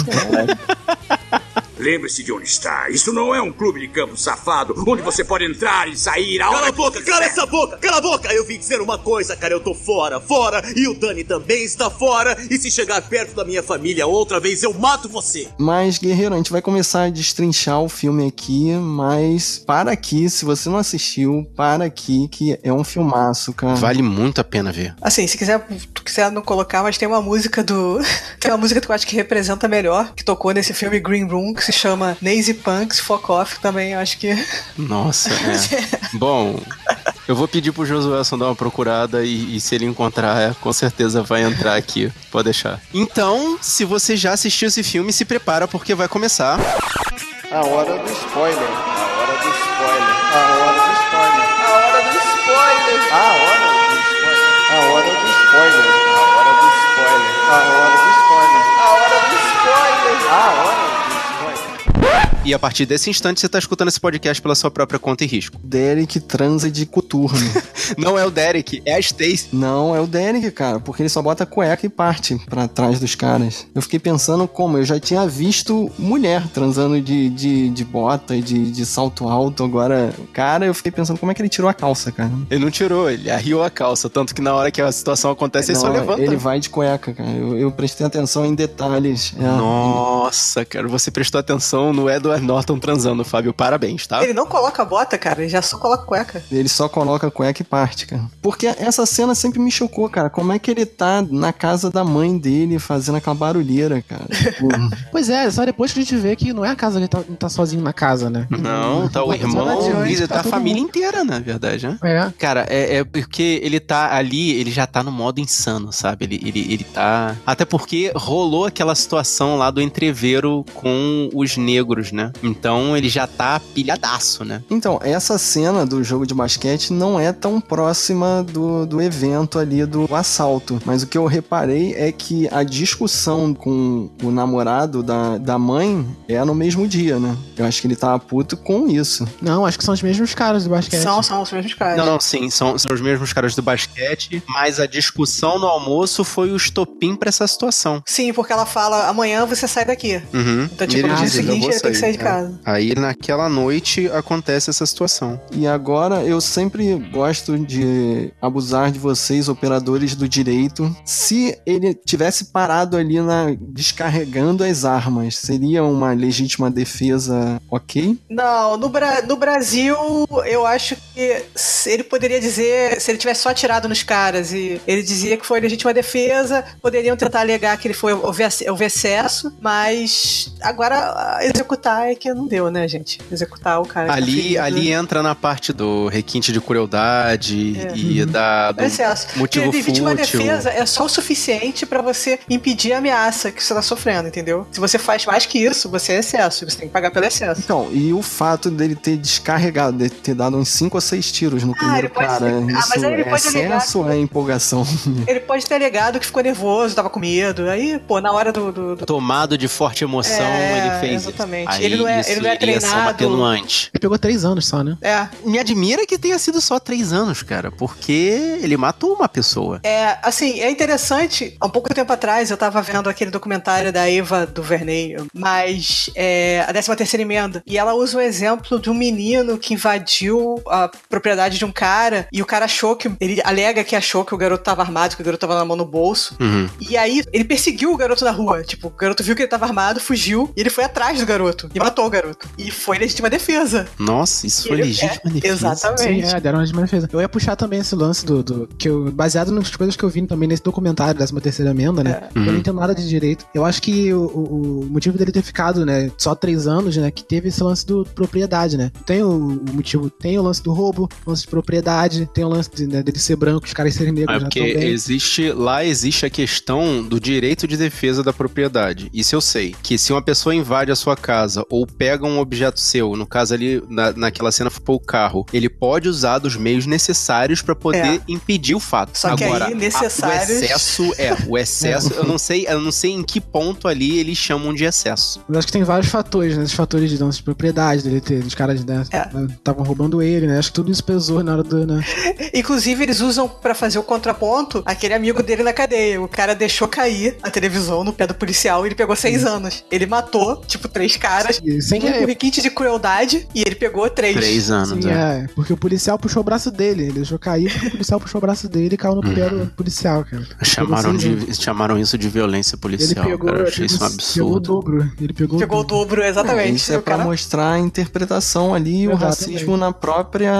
Lembre-se de onde está. Isso não é um clube de campo safado onde você pode entrar e sair a Cala a boca, quiser. cala essa boca, cala a boca! Eu vim dizer uma coisa, cara, eu tô fora, fora, e o Dani também está fora, e se chegar perto da minha família outra vez, eu mato você! Mas, Guerreiro, a gente vai começar a destrinchar o filme aqui, mas para aqui, se você não assistiu, para aqui, que é um filmaço, cara. Vale muito a pena ver. Assim, se quiser, tu quiser não colocar, mas tem uma música do. tem uma música que eu acho que representa melhor, que tocou nesse filme Green Room, que se chama Nazy Punks Fuck Off também, acho que. Nossa, é. Bom, eu vou pedir pro Josuelson dar uma procurada e, e se ele encontrar, com certeza vai entrar aqui. Pode deixar. Então, se você já assistiu esse filme, se prepara porque vai começar. A hora do spoiler. A hora do spoiler. A hora do spoiler. A hora do spoiler. A hora do spoiler. A hora do spoiler. E a partir desse instante você tá escutando esse podcast pela sua própria conta e risco. Derek transa de coturno. Não é o Derek, é a Stacy. Não, é o Derek, cara, porque ele só bota cueca e parte pra trás dos caras. Eu fiquei pensando como, eu já tinha visto mulher transando de, de, de bota e de, de salto alto, agora, cara, eu fiquei pensando como é que ele tirou a calça, cara. Ele não tirou, ele arriou a calça. Tanto que na hora que a situação acontece, ele só Não, levanta. Ele vai de cueca, cara. Eu, eu prestei atenção em detalhes. É. Nossa, cara, você prestou atenção no Edward Norton transando, Fábio. Parabéns, tá? Ele não coloca bota, cara, ele já só coloca cueca. Ele só coloca cueca e parte, cara. Porque essa cena sempre me chocou, cara. Como é que ele tá na casa da mãe dele fazendo aquela barulheira, cara? Tipo, Pois é, só depois que a gente vê que não é a casa que ele tá, ele tá sozinho na casa, né? Não, tá o irmão, adiante, e tá a família mundo. inteira, na verdade, né? É. Cara, é, é porque ele tá ali, ele já tá no modo insano, sabe? Ele, ele, ele tá. Até porque rolou aquela situação lá do entreveiro com os negros, né? Né? Então ele já tá pilhadaço, né? Então, essa cena do jogo de basquete não é tão próxima do, do evento ali do assalto. Mas o que eu reparei é que a discussão com o namorado da, da mãe é no mesmo dia, né? Eu acho que ele tava puto com isso. Não, acho que são os mesmos caras do basquete. São, são os mesmos caras. Não, não, sim, são, são os mesmos caras do basquete, mas a discussão no almoço foi o estopim pra essa situação. Sim, porque ela fala, amanhã você sai daqui. Uhum. Então, tipo, no dia diz, "Eu seguinte ele tem que sair de É. casa. Aí naquela noite acontece essa situação. E agora eu sempre gosto de abusar de vocês, operadores do direito. Se ele tivesse parado ali na descarregando as armas, seria uma legítima defesa, ok? Não, no, Bra- no Brasil, eu acho que ele poderia dizer, se ele tivesse só atirado nos caras e ele dizia que foi legítima defesa, poderiam tentar alegar que ele foi houve houve excesso, mas agora ah, executar é que não deu, né, gente? Executar o cara. tá Ali, ferido. ali entra na parte do requinte de crueldade É. e da, do excesso. motivo Porque fútil. defesa é só o suficiente pra você impedir a ameaça que você tá sofrendo, entendeu? Se você faz mais que isso, você é excesso, você tem que pagar pelo excesso. Então, e o fato dele ter descarregado, de ter dado uns 5 ou 6 tiros no primeiro ele pode cara, ter- Ah, isso mas aí ele é pode alegar excesso ou é empolgação? Ele pode ter alegado que ficou nervoso, tava com medo. Aí, pô, na hora do. do- do- Tomado de forte emoção, É, ele fez exatamente. isso. Aí Ele não é- isso ele não é iria ser um treinado. atenuante. Ele pegou três anos só, né? É. Me admira que tenha sido só três anos, cara, porque ele matou uma pessoa. É, assim, é interessante. Há um pouco tempo atrás eu tava vendo aquele documentário da Eva DuVernay, mas é, a 13 terceira emenda. E ela usa o exemplo de um menino que invadiu a propriedade de um cara e o cara achou que. Ele alega que achou que o garoto tava armado, que o garoto tava na mão no bolso. Uhum. E aí ele perseguiu o garoto na rua. Tipo, o garoto viu que ele tava armado, fugiu, e ele foi atrás do garoto e matou o garoto. E foi legítima defesa. Nossa, isso foi Ele- legítima é, defesa. exatamente. Sim, é, deram uma legítima defesa. Eu ia puxar também esse lance do. do- que eu, baseado nas coisas que eu vi também nesse documentário da 13 emenda, né? Uhum. Eu não entendo nada de direito. Eu acho que o, o- motivo dele ter ficado, né, só três anos, né, que teve esse lance do propriedade, né? Tem o, o motivo, tem o lance do roubo, o lance de propriedade, tem o lance de, né, dele ser branco, os caras serem negros É já porque também. existe lá existe a questão do direito de defesa da propriedade. Isso eu sei. Que se uma pessoa invade a sua casa ou pega um objeto seu, no caso ali na, naquela cena foi o carro, ele pode usar dos meios necessários pra poder É. impedir o fato. Só que Agora, aí, a- necessários- o excesso é o excesso. eu não sei, eu não sei em que ponto ali eles chamam de excesso. Mas acho que tem vários fatores, né? Esses fatores de lance de propriedade, dele ter, os caras, né, estavam roubando ele, né? Acho que tudo isso pesou na hora do, né? Inclusive, eles usam pra fazer o contraponto aquele amigo dele na cadeia. O cara deixou cair a televisão no pé do policial e ele pegou seis anos. Ele matou, tipo, três caras. Sem com querer. requinte de crueldade e ele pegou três. Três anos, Sim, é. é, porque o policial puxou o braço dele. Ele deixou cair porque o policial puxou o braço dele e caiu no pé do policial, cara. Chamaram, anos. de, chamaram isso de violência Ele policial, pegou, cara. Eu achei ele isso um pegou o absurdo. dobro. Ele pegou, Pegou o dobro, exatamente. Isso é pra cara- mostrar a interpretação ali e o racismo na própria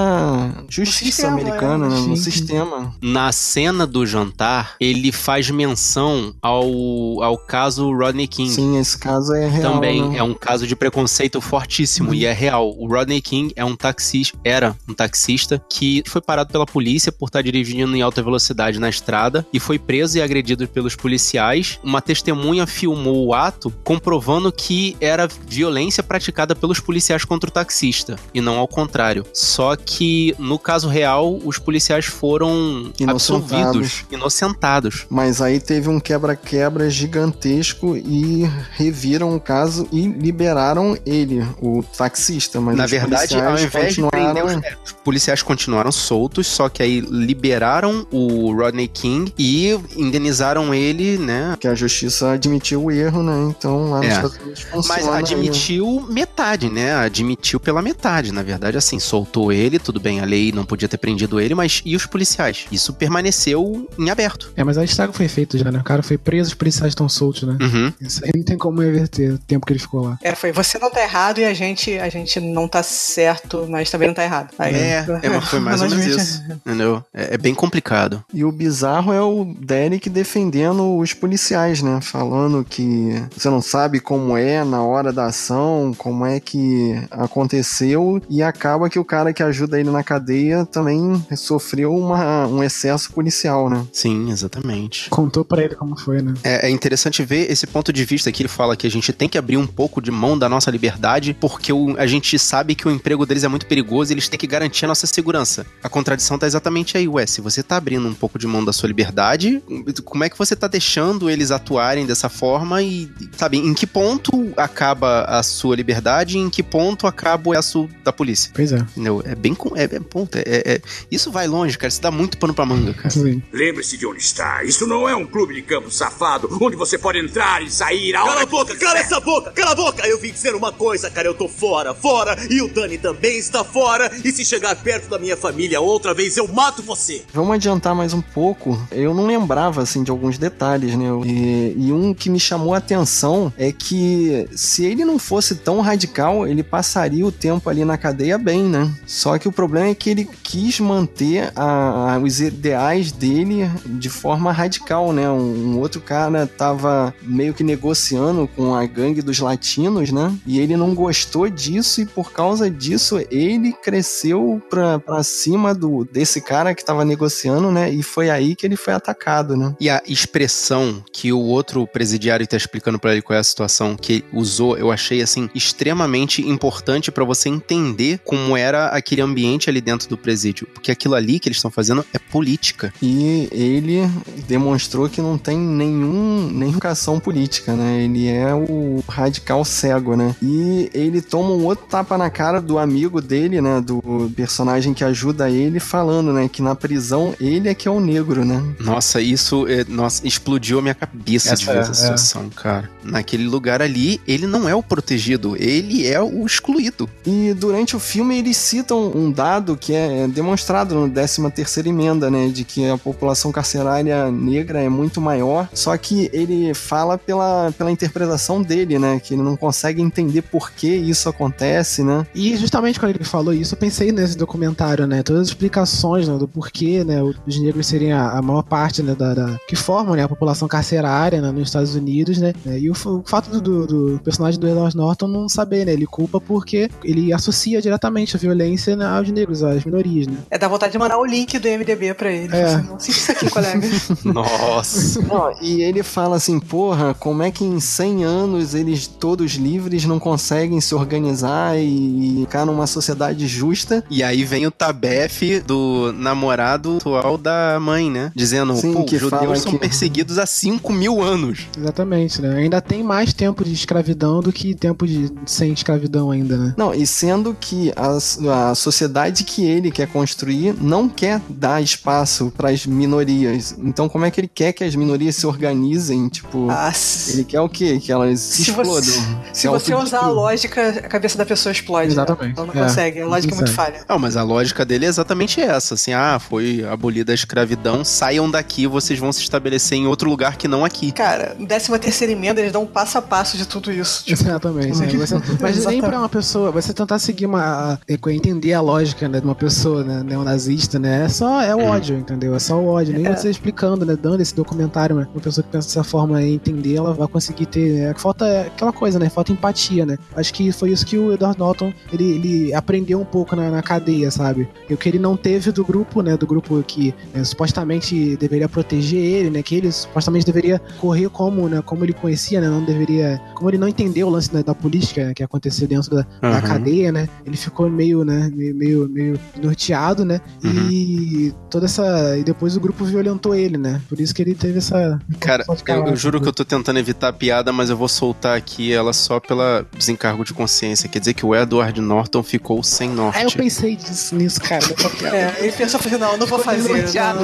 justiça sistema, americana, é. né? no sistema. Na cena do jantar, ele faz menção ao, ao caso Rodney King. Sim, esse caso é real. Também né? é um caso de preconceito fortíssimo e é real. O Rodney King é um taxista, era um taxista que foi parado pela polícia por estar dirigindo em alta velocidade na estrada e foi preso e agredido pelos policiais. Uma testemunha filmou o ato, comprovando que era violência praticada pelos policiais contra o taxista e não ao contrário. Só que no caso real, os policiais foram Inocentados. absolvidos, inocentados. Mas aí teve um quebra-quebra gigantesco e reviram o caso e liberaram ele, o taxista. Mas Na verdade, ao invés de prender continuaram- os, é, os policiais continuaram soltos, só que aí liberaram o Rodney King e indenizaram ele, né? Que a justiça admitiu o erro, né? Então lá nos É. Estados Unidos Mas funciona aí. admitiu metade, né? Admitiu pela metade. Na verdade, assim, soltou ele, tudo bem, a lei não podia ter prendido ele, mas e os policiais? Isso permaneceu em aberto. É, mas a estrago foi feito já, né? O cara foi preso, os policiais estão soltos, né? Uhum. Isso aí não tem como reverter o tempo que ele ficou lá. É, foi você não tá errado e a gente, a gente não tá certo, mas também não tá errado. Aí, É, é, mas foi mais ou menos isso. Entendeu? É, é bem complicado. E o bizarro é o Derek defendendo os policiais, né? Falando que você não sabe como é na hora da ação, como é que aconteceu, e acaba que o cara que ajuda ele na cadeia também sofreu uma, um excesso policial, né? Sim, exatamente. Contou pra ele como foi, né? É, é interessante ver esse ponto de vista que ele fala que a gente tem que abrir um pouco de mão da nossa liberdade porque o, a gente sabe que o emprego deles é muito perigoso e eles têm que garantir a nossa segurança. A contradição tá exatamente aí, ué. Se você tá abrindo um pouco de mão da sua liberdade, como é que você tá deixando eles atuarem dessa forma e, sabe, em que ponto acaba a sua liberdade e em que ponto acaba o aço da polícia? Pois é. Entendeu? É bem. É, é, ponto, é, é, isso vai longe, cara. Isso dá muito pano pra manga, cara. Lembre-se de onde está. Isso não é um clube de campo safado onde você pode entrar e sair a Cala a boca, cala essa boca, cala a boca! Eu vim dizer uma coisa, cara. Eu tô fora, fora. E o Dani também está fora. E se chegar perto da minha família outra vez, eu mato você. Vamos adiantar mais um pouco. Eu não lembrava, assim, de alguns detalhes, né? E, e um que me chamou a atenção é que se ele não fosse tão radical, ele passaria o tempo ali na cadeia bem, né? Só que o problema é que ele quis manter a, a, os ideais dele de forma radical, né? Um, um, outro cara tava meio que negociando com a gangue dos latinos, né? E ele não gostou disso e por causa disso ele cresceu pra, pra cima do, desse cara que tava negociando, né? E foi aí que ele foi atacado, né? E a expressão que o outro presidiário tá explicando para ele qual é a situação que usou, eu achei assim extremamente importante para você entender como era aquele ambiente ali dentro do presídio, porque aquilo ali que eles estão fazendo é política. E ele demonstrou que não tem nenhum nenhuma educação política, né? Ele é o radical cego, né? E ele toma um outro tapa na cara do amigo dele, né? Do personagem que ajuda ele, falando, né? Que na prisão ele é que é o negro, né? Nossa, isso é, nossa, explodiu a minha cabeça essa de ver é, essa situação, é. cara. Naquele lugar ali, ele não é o protegido, ele é o excluído. E durante o filme eles citam um dado que é demonstrado no 13 terceira emenda, né? De que a população carcerária negra é muito maior, só que ele fala pela, pela interpretação dele, né? Que ele não consegue entender por que isso acontece, né? E justamente quando ele falou isso, eu pensei nesse documentário, né? Todas as explicações né, do porquê, né? Os negros seriam a, a maior parte né, da, da, que formam né, a população carcerária né, nos Estados Unidos, né? E o, o fato do, do, do, personagem do Edward Norton não saber, né? Ele culpa porque ele associa diretamente a violência né, aos negros, às minorias, né? É da vontade de mandar o link do MDB pra ele. É. Assim, Assiste isso aqui, colega. Nossa. Não, e ele fala assim, porra, como é que em 100 anos eles todos livres não conseguem se organizar e ficar numa sociedade justa? E aí vem o Tabef do namorado atual da mãe, né? Dizendo, Sim, pô, que os judeus são que... perseguidos há 5 mil anos. Exatamente, né? Ainda tem mais tempo de escravidão do que tempo de sem escravidão ainda, né? Não, e sendo que a, a sociedade que ele quer construir não quer dar espaço para as minorias. Então, como é que ele quer que as minorias se organizem? Tipo, ah, ele quer o quê? Que elas se, se explodam. Você, se, se você usar a lógica, a cabeça da pessoa explode. Exatamente. Ela não é, consegue. A lógica é muito falha. Não, mas a lógica dele é exatamente essa. Assim, ah, foi abolida a escravidão, saiam daqui, vocês vão se estabelecer em outro lugar que não aqui. Cara, 13 terceira emenda, eles dão um passo a passo de tudo isso. Tipo, exatamente. É, mas nem pra uma pessoa, você tentar seguir uma. entender a lógica né, de uma pessoa né, neonazista, né? É só é o hum. ódio, entendeu? É só o ódio. Nem é. você explicando, né? Dando esse documentário, né, uma pessoa que pensa dessa forma e entender, ela vai conseguir ter. É, falta aquela coisa, né? Falta empatia, né? Acho que foi isso que o Edward Norton ele, ele aprendeu um pouco na, na cadeia, sabe? E o que ele não teve do grupo, né? Do grupo que né, supostamente deveria proteger ele, né? Que ele supostamente deveria correr como, né? Como ele conhecia, né? Não deveria. Como ele não entendeu o lance né, da política né, que aconteceu dentro da, uhum. da, cadeia, né? Ele ficou meio, né? Meio, meio, meio norteado, né? Uhum. E toda essa. E depois o grupo violentou ele, né? Por isso que ele teve essa. Cara, eu, eu juro que eu tô tentando evitar a piada, mas eu vou soltar aqui ela só pela desencargo de consciência. Quer dizer que o Edward Norton ficou sem norte. Ah, eu pensei disso, nisso, cara. É, ele pensou, não, não vou fazer. Desnorteado.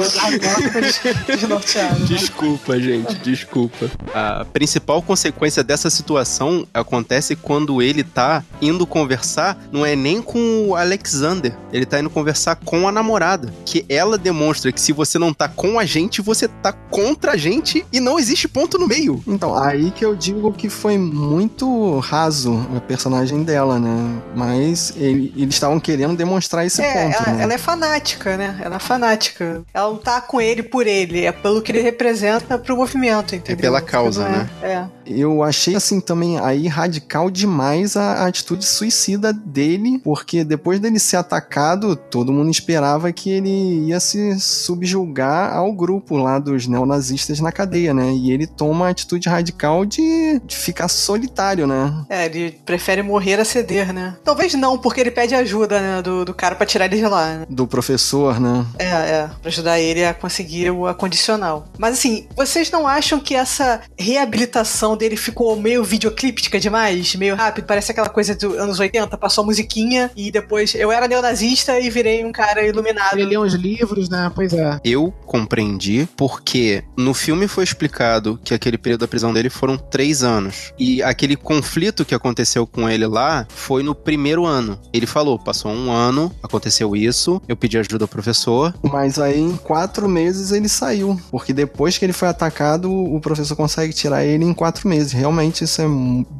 Desnorteado. Desculpa, gente, desculpa. A principal consequência dessa situação acontece quando ele tá indo conversar, não é nem com o Alexander, ele tá indo conversar com a namorada, que ela demonstra que se você não tá com a gente, você tá contra a gente e não existe ponto no meio. Então, aí que eu digo que foi muito raso a personagem dela, né? Mas ele, eles estavam querendo demonstrar esse é, ponto. Ela, né? ela é fanática, né? Ela é fanática. Ela não tá com ele por ele, é pelo que ele representa pro movimento, entendeu? É pela causa, é, né? É. Eu achei assim também aí radical demais a, a atitude suicida dele, porque depois dele ser atacado, todo mundo esperava que ele ia se subjugar ao grupo lá dos neonazistas na cadeia, né? E ele toma a atitude radical de, de ficar solitário, né? É, ele prefere morrer a ceder, né? Talvez não, porque ele pede ajuda, né, do, do cara para tirar ele de lá. Né? Do professor, né? É, é, pra ajudar ele a conseguir o a condicional. Mas assim, vocês não acham que essa reabilitação dele ficou meio videoclíptica demais? Meio rápido? Parece aquela coisa dos anos 80, passou a musiquinha e depois eu era neonazista e virei um cara iluminado. Ele lê uns livros, né? Pois é. Eu compreendi porque no filme foi explicado que aquele período da prisão dele foram três anos. E aquele conflito que aconteceu com ele lá foi no primeiro ano. Ele falou: passou um ano, aconteceu isso, eu pedi ajuda ao professor. Mas aí em quatro meses ele saiu. Porque depois que ele foi atacado, o professor consegue tirar ele em quatro meses. Realmente isso é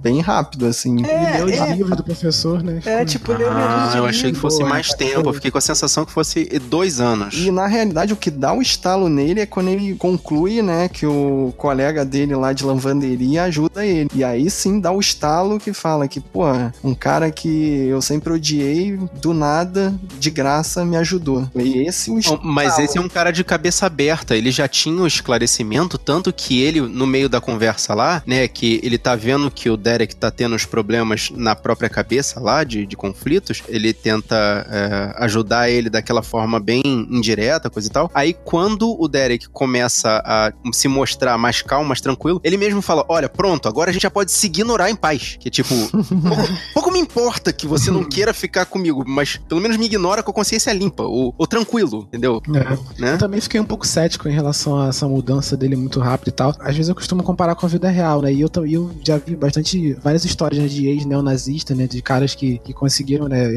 bem rápido, assim. É, ele leu é, livros do professor, né? É, tipo, leu ah, eu achei que fosse mais tempo. Eu fiquei com a sensação que fosse dois anos. E na realidade, o que dá o estalo nele é quando ele conclui, né, que o colega dele lá de lavanderia ajuda ele. E aí sim dá o estalo que fala que, pô, um cara que eu sempre odiei, do nada, de graça, me ajudou. E esse é o estalo. Mas esse é um cara de cabeça aberta. Ele já tinha o esclarecimento, tanto que ele, no meio da conversa lá, né, que ele tá vendo que o Derek tá tendo os problemas na própria cabeça lá, de, de conflitos, ele tenta é, ajudar ele daquela forma bem indireta, coisa e tal. Aí quando o Derek começa a se mostrar mais calmo, mais tranquilo, ele mesmo fala: Olha, pronto, agora a gente já pode se ignorar em paz. Que tipo, pouco, pouco, me importa que você não queira ficar comigo, mas pelo menos me ignora com a consciência limpa, ou, ou tranquilo, entendeu? É. Né? Eu também fiquei um pouco cético em relação a essa mudança dele muito rápido e tal. Às vezes eu costumo comparar com a vida real, né? E eu, eu já vi bastante, várias histórias né, de ex-neonazistas, né? De caras que, que conseguiram, né?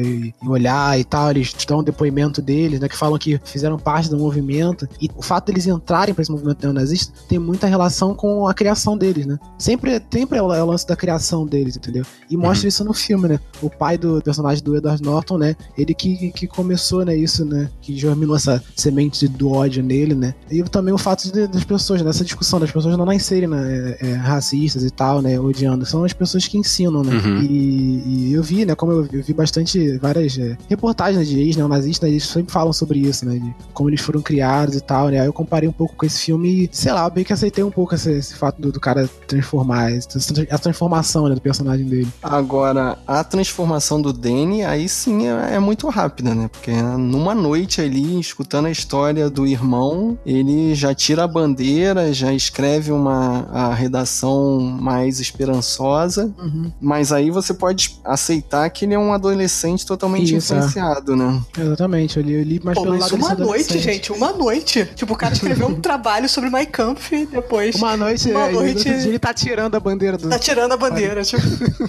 olhar e tal, eles dão depoimento deles, né? Que falam que fizeram parte do movimento. E o fato deles entrarem para esse movimento neonazista tem muita relação com a criação deles, né? Sempre, sempre é o, é o lance da criação deles, entendeu? E mostra uhum. isso no filme, né? O pai do personagem do Edward Norton, né? Ele que, que começou, né? Isso, né? Que germinou essa semente do ódio nele, né? E também o fato de, das pessoas, nessa né? discussão das pessoas não nascerem, né? É, é, racistas e tal, né? Odiando. São as pessoas que ensinam, né? Uhum. E, e, eu vi, né? Como eu, eu vi bastante, várias é, reportagens né, de ex-neonazistas, eles sempre falam sobre isso, né? De como eles foram criados e tal, né? Aí eu comparei um pouco com esse filme e, sei lá, eu bem que aceitei um pouco esse, esse fato do, do, cara transformar, a transformação, né? Do personagem dele. Agora, a transformação do Danny, aí sim é, é muito rápida, né? Porque numa noite ali, escutando a história do irmão, ele já tira a bandeira, já escreve uma a redação mais esperançosa, uhum. mas aí você pode aceitar que ele é um adolescente totalmente Isso, é. influenciado, é. né? Exatamente, eu li, eu li mais Pô, pelo mas lado uma noite, gente, uma noite. Tipo, o cara escreveu um trabalho sobre Mein Kampf e depois... Uma noite, uma é, noite... ele tá tirando a bandeira do... Tá tirando a bandeira, tipo...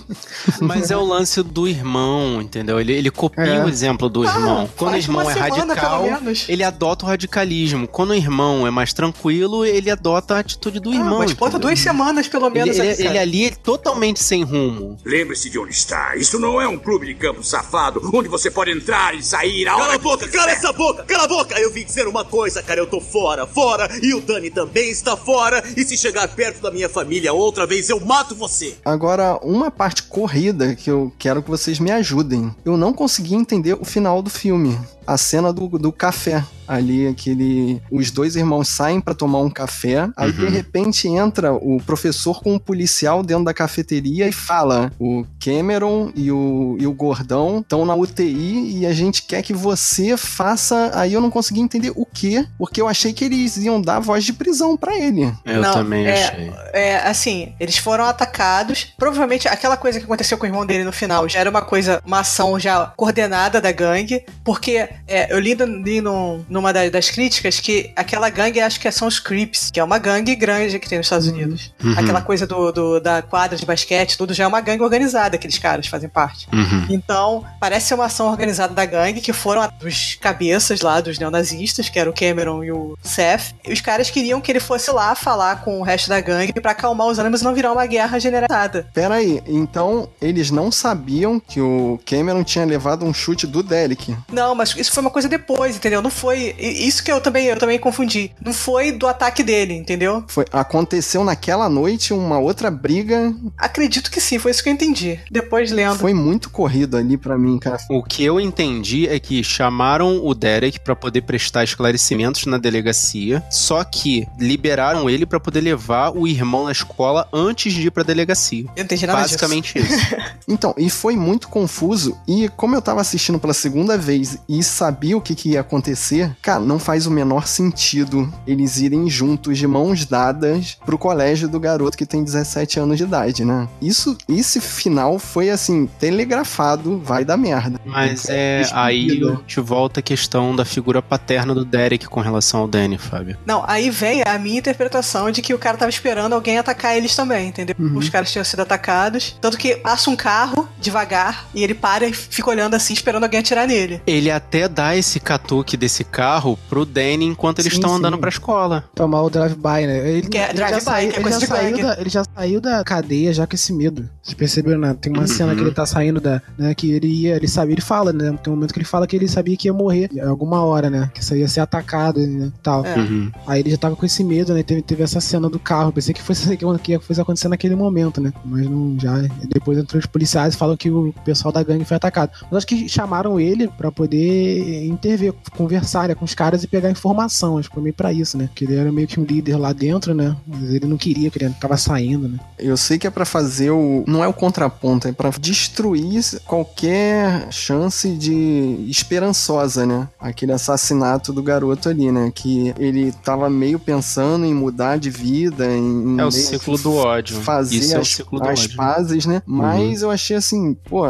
Mas é o lance do irmão, entendeu? Ele, ele copia é. o exemplo do ah, irmão. Quando o irmão é radical, ele adota o radicalismo. Quando o irmão é mais tranquilo, ele adota a atitude do ah, irmão. Mas bota duas semanas, pelo menos. Ele, ele, ele ali é totalmente sem rumo. Lembre-se de onde está. Isso não é um clube de campo safado, onde você pode entrar e sair a Cala a boca, cala essa boca, cala a boca! Eu vim dizer uma coisa, cara, eu tô fora, fora, e o Dani também está fora, e se chegar perto da minha família outra vez, eu mato você! Agora, uma parte corrida que eu quero que vocês me ajudem. Eu não consegui entender o final do filme a cena do, do café. Ali, aquele. Os dois irmãos saem para tomar um café. Aí, uhum. de repente, entra o professor com um policial dentro da cafeteria e fala: o Cameron e o, e o Gordão estão na UTI e a gente quer que você faça. Aí eu não consegui entender o que, porque eu achei que eles iam dar voz de prisão para ele. Eu não, também é, achei. É, assim, eles foram atacados. Provavelmente aquela coisa que aconteceu com o irmão dele no final já era uma coisa, uma ação já coordenada da gangue, porque é, eu li, li numa das, críticas que aquela gangue acho que são os Crips, que é uma gangue grande que tem nos Estados Unidos. Uhum. Aquela coisa do, do, da quadra de basquete, tudo já é uma gangue organizada, aqueles caras fazem parte. Uhum. Então, parece ser uma ação organizada da gangue, que foram os cabeças lá dos neonazistas, que eram o Cameron e o Seth. E os caras queriam que ele fosse lá falar com o resto da gangue para acalmar os ânimos e não virar uma guerra generalizada. Pera aí, então eles não sabiam que o Cameron tinha levado um chute do Derek? Não, mas isso foi uma coisa depois, entendeu? Não foi. Isso que eu também, eu também confundi. Não foi do ataque dele, entendeu? Foi. Aconteceu naquela noite uma outra briga. Acredito que sim, foi isso que eu entendi. Depois lendo. Foi muito corrido ali para mim, cara. O que eu entendi é que chamaram o Derek para poder prestar esclarecimentos na delegacia, só que liberaram ele para poder levar o irmão na escola antes de ir pra delegacia. Eu entendi nada Basicamente disso. isso. então, e foi muito confuso. E como eu tava assistindo pela segunda vez e sabia o que, que ia acontecer, cara, não faz o menor sentido eles irem juntos, de mãos dadas, pro colégio do garoto que tem 17 anos de idade, né? Isso, esse final foi assim, telegrafado, vai dar merda. Mas é, é aí te volta a questão da figura paterna do Derek com relação ao Danny, Fábio. Não, aí vem a minha interpretação de que o cara tava esperando alguém atacar eles também, entendeu? Uhum. Os caras tinham sido atacados. Tanto que passa um carro devagar e ele para e fica olhando assim, esperando alguém atirar nele. Ele até dá esse catuque desse carro pro Danny enquanto eles estão andando pra escola. Tomar o drive-by, né? Ele, que é, drive-by, que é coisa de saiu da, Ele já saiu da cadeia já com esse medo. Você percebeu, né? Tem uma uhum. cena que ele tá saindo da. Né, que ele ia. Ele sabia, ele fala, né? Tem um momento que ele fala que ele sabia que ia morrer alguma hora, né? Que isso ia ser atacado e né, tal. É. Uhum. Aí ele já tava com esse medo, né? Teve, teve essa cena do carro. Pensei que fosse que fosse acontecer naquele momento, né? Mas não já. Depois entrou os policiais e falam que o pessoal da gangue foi atacado. Mas acho que chamaram ele para poder intervir, conversar né, com os caras e pegar informação. Acho que foi meio pra isso, né? Que ele era meio que um líder lá dentro, né? Mas ele não queria, que ele tava saindo, né? Eu sei que é para fazer o. Não é o contraponto, é para destruir qualquer chance de esperançosa, né? Aquele assassinato do garoto ali, né? Que ele tava meio pensando em mudar de vida, em. É o ciclo do ódio. Fazer Isso as, é o as pazes, né? Mas uhum. eu achei assim, pô,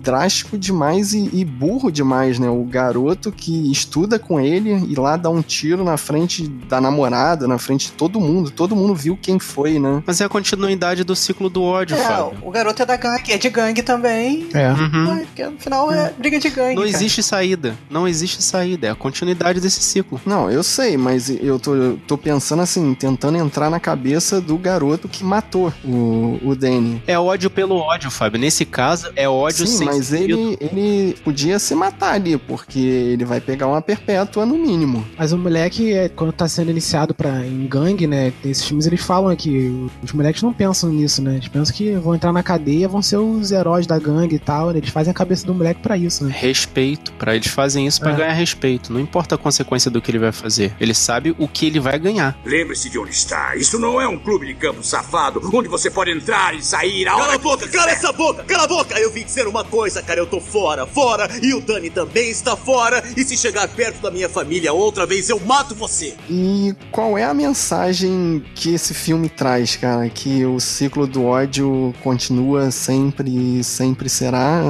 drástico demais e, e, burro demais, né? O garoto que estuda com ele e lá dá um tiro na frente da namorada, na frente de todo mundo. Todo mundo viu quem foi, né? Mas é a continuidade do ciclo do ódio, é, Fábio. O garoto é da gangue, é de gangue também. É. Uhum. Porque no final é briga de gangue. Não cara. existe saída. Não existe saída. É a continuidade desse ciclo. Não, eu sei, mas eu tô, eu tô pensando assim, tentando entrar na cabeça do garoto que matou o, o Danny. É ódio pelo ódio, Fábio. Nesse caso, é ódio Sim, sem mas ele, ele podia se matar ali, porque ele vai pegar uma perpétua no mínimo. Mas o moleque, é, quando tá sendo iniciado pra, em gangue, né? Nesses filmes eles falam que os moleques não pensam nisso, né? Eles pensam que vão entrar na cadeia, vão ser os heróis da gangue e tal. Né? Eles fazem a cabeça do moleque para isso, né? Respeito. para eles fazem isso para é. ganhar respeito. Não importa a consequência do que ele vai fazer. Ele sabe o que ele vai ganhar. Lembre-se de onde está. Isso não é um clube de campo safado, onde você pode entrar e sair a hora Cala a boca, cala essa boca, cala a boca! Eu vim dizer uma coisa, cara, eu tô fora, fora, e o Dani também está fora, e se chegar perto da minha família outra vez, eu mato você! E qual é a mensagem que esse filme traz, cara? Que o ciclo do ódio continua sempre, sempre será?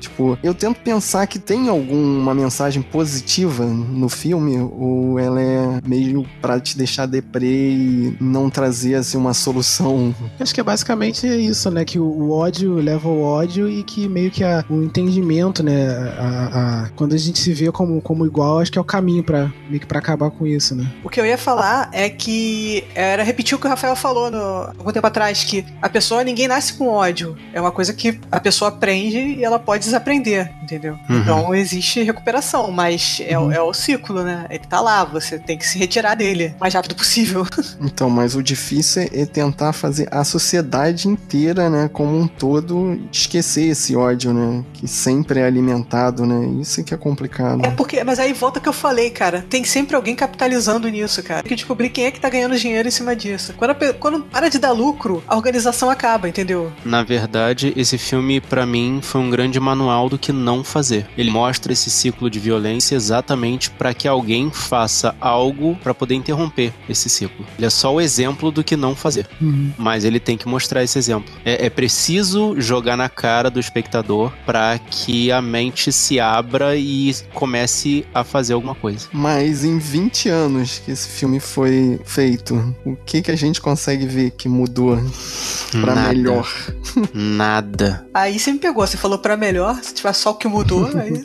Tipo, eu tento pensar que tem alguma mensagem positiva no filme, ou ela é meio pra te deixar deprê e não trazer, assim, uma solução? Acho que é basicamente isso, né? Que o ódio leva ao ódio e que meio que a, o entendimento, né? A, a, quando a gente se vê como, como igual, acho que é o caminho para meio que para acabar com isso, né? O que eu ia falar é que era repetir o que o Rafael falou no, algum tempo atrás, que a pessoa, ninguém nasce com ódio. É uma coisa que a pessoa aprende e ela pode desaprender, entendeu? Uhum. Então existe recuperação, mas é, uhum. é o ciclo, né? Ele tá lá, você tem que se retirar dele o mais rápido possível. Então, mas o difícil é tentar fazer a sociedade inteira, né, como um todo, esquecer esse ódio, né? Que sempre é alimentado, né? Isso é que é complicado. É porque, mas aí volta que eu falei, cara. Tem sempre alguém capitalizando nisso, cara. Tem que descobrir quem é que tá ganhando dinheiro em cima disso. Quando, a, quando para de dar lucro, a organização acaba, entendeu? Na verdade, esse filme, para mim, foi um grande manual do que não fazer. Ele mostra esse ciclo de violência exatamente para que alguém faça algo para poder interromper esse ciclo. Ele é só o exemplo do que não fazer. Uhum. Mas ele tem que mostrar esse exemplo. É, é preciso jogar na cara do espectador para que a mente se abra e comece a fazer alguma coisa. Mas em 20 anos que esse filme foi feito, o que que a gente consegue ver que mudou para melhor? Nada. Aí você me pegou, você falou para melhor, se tiver só o que mudou, aí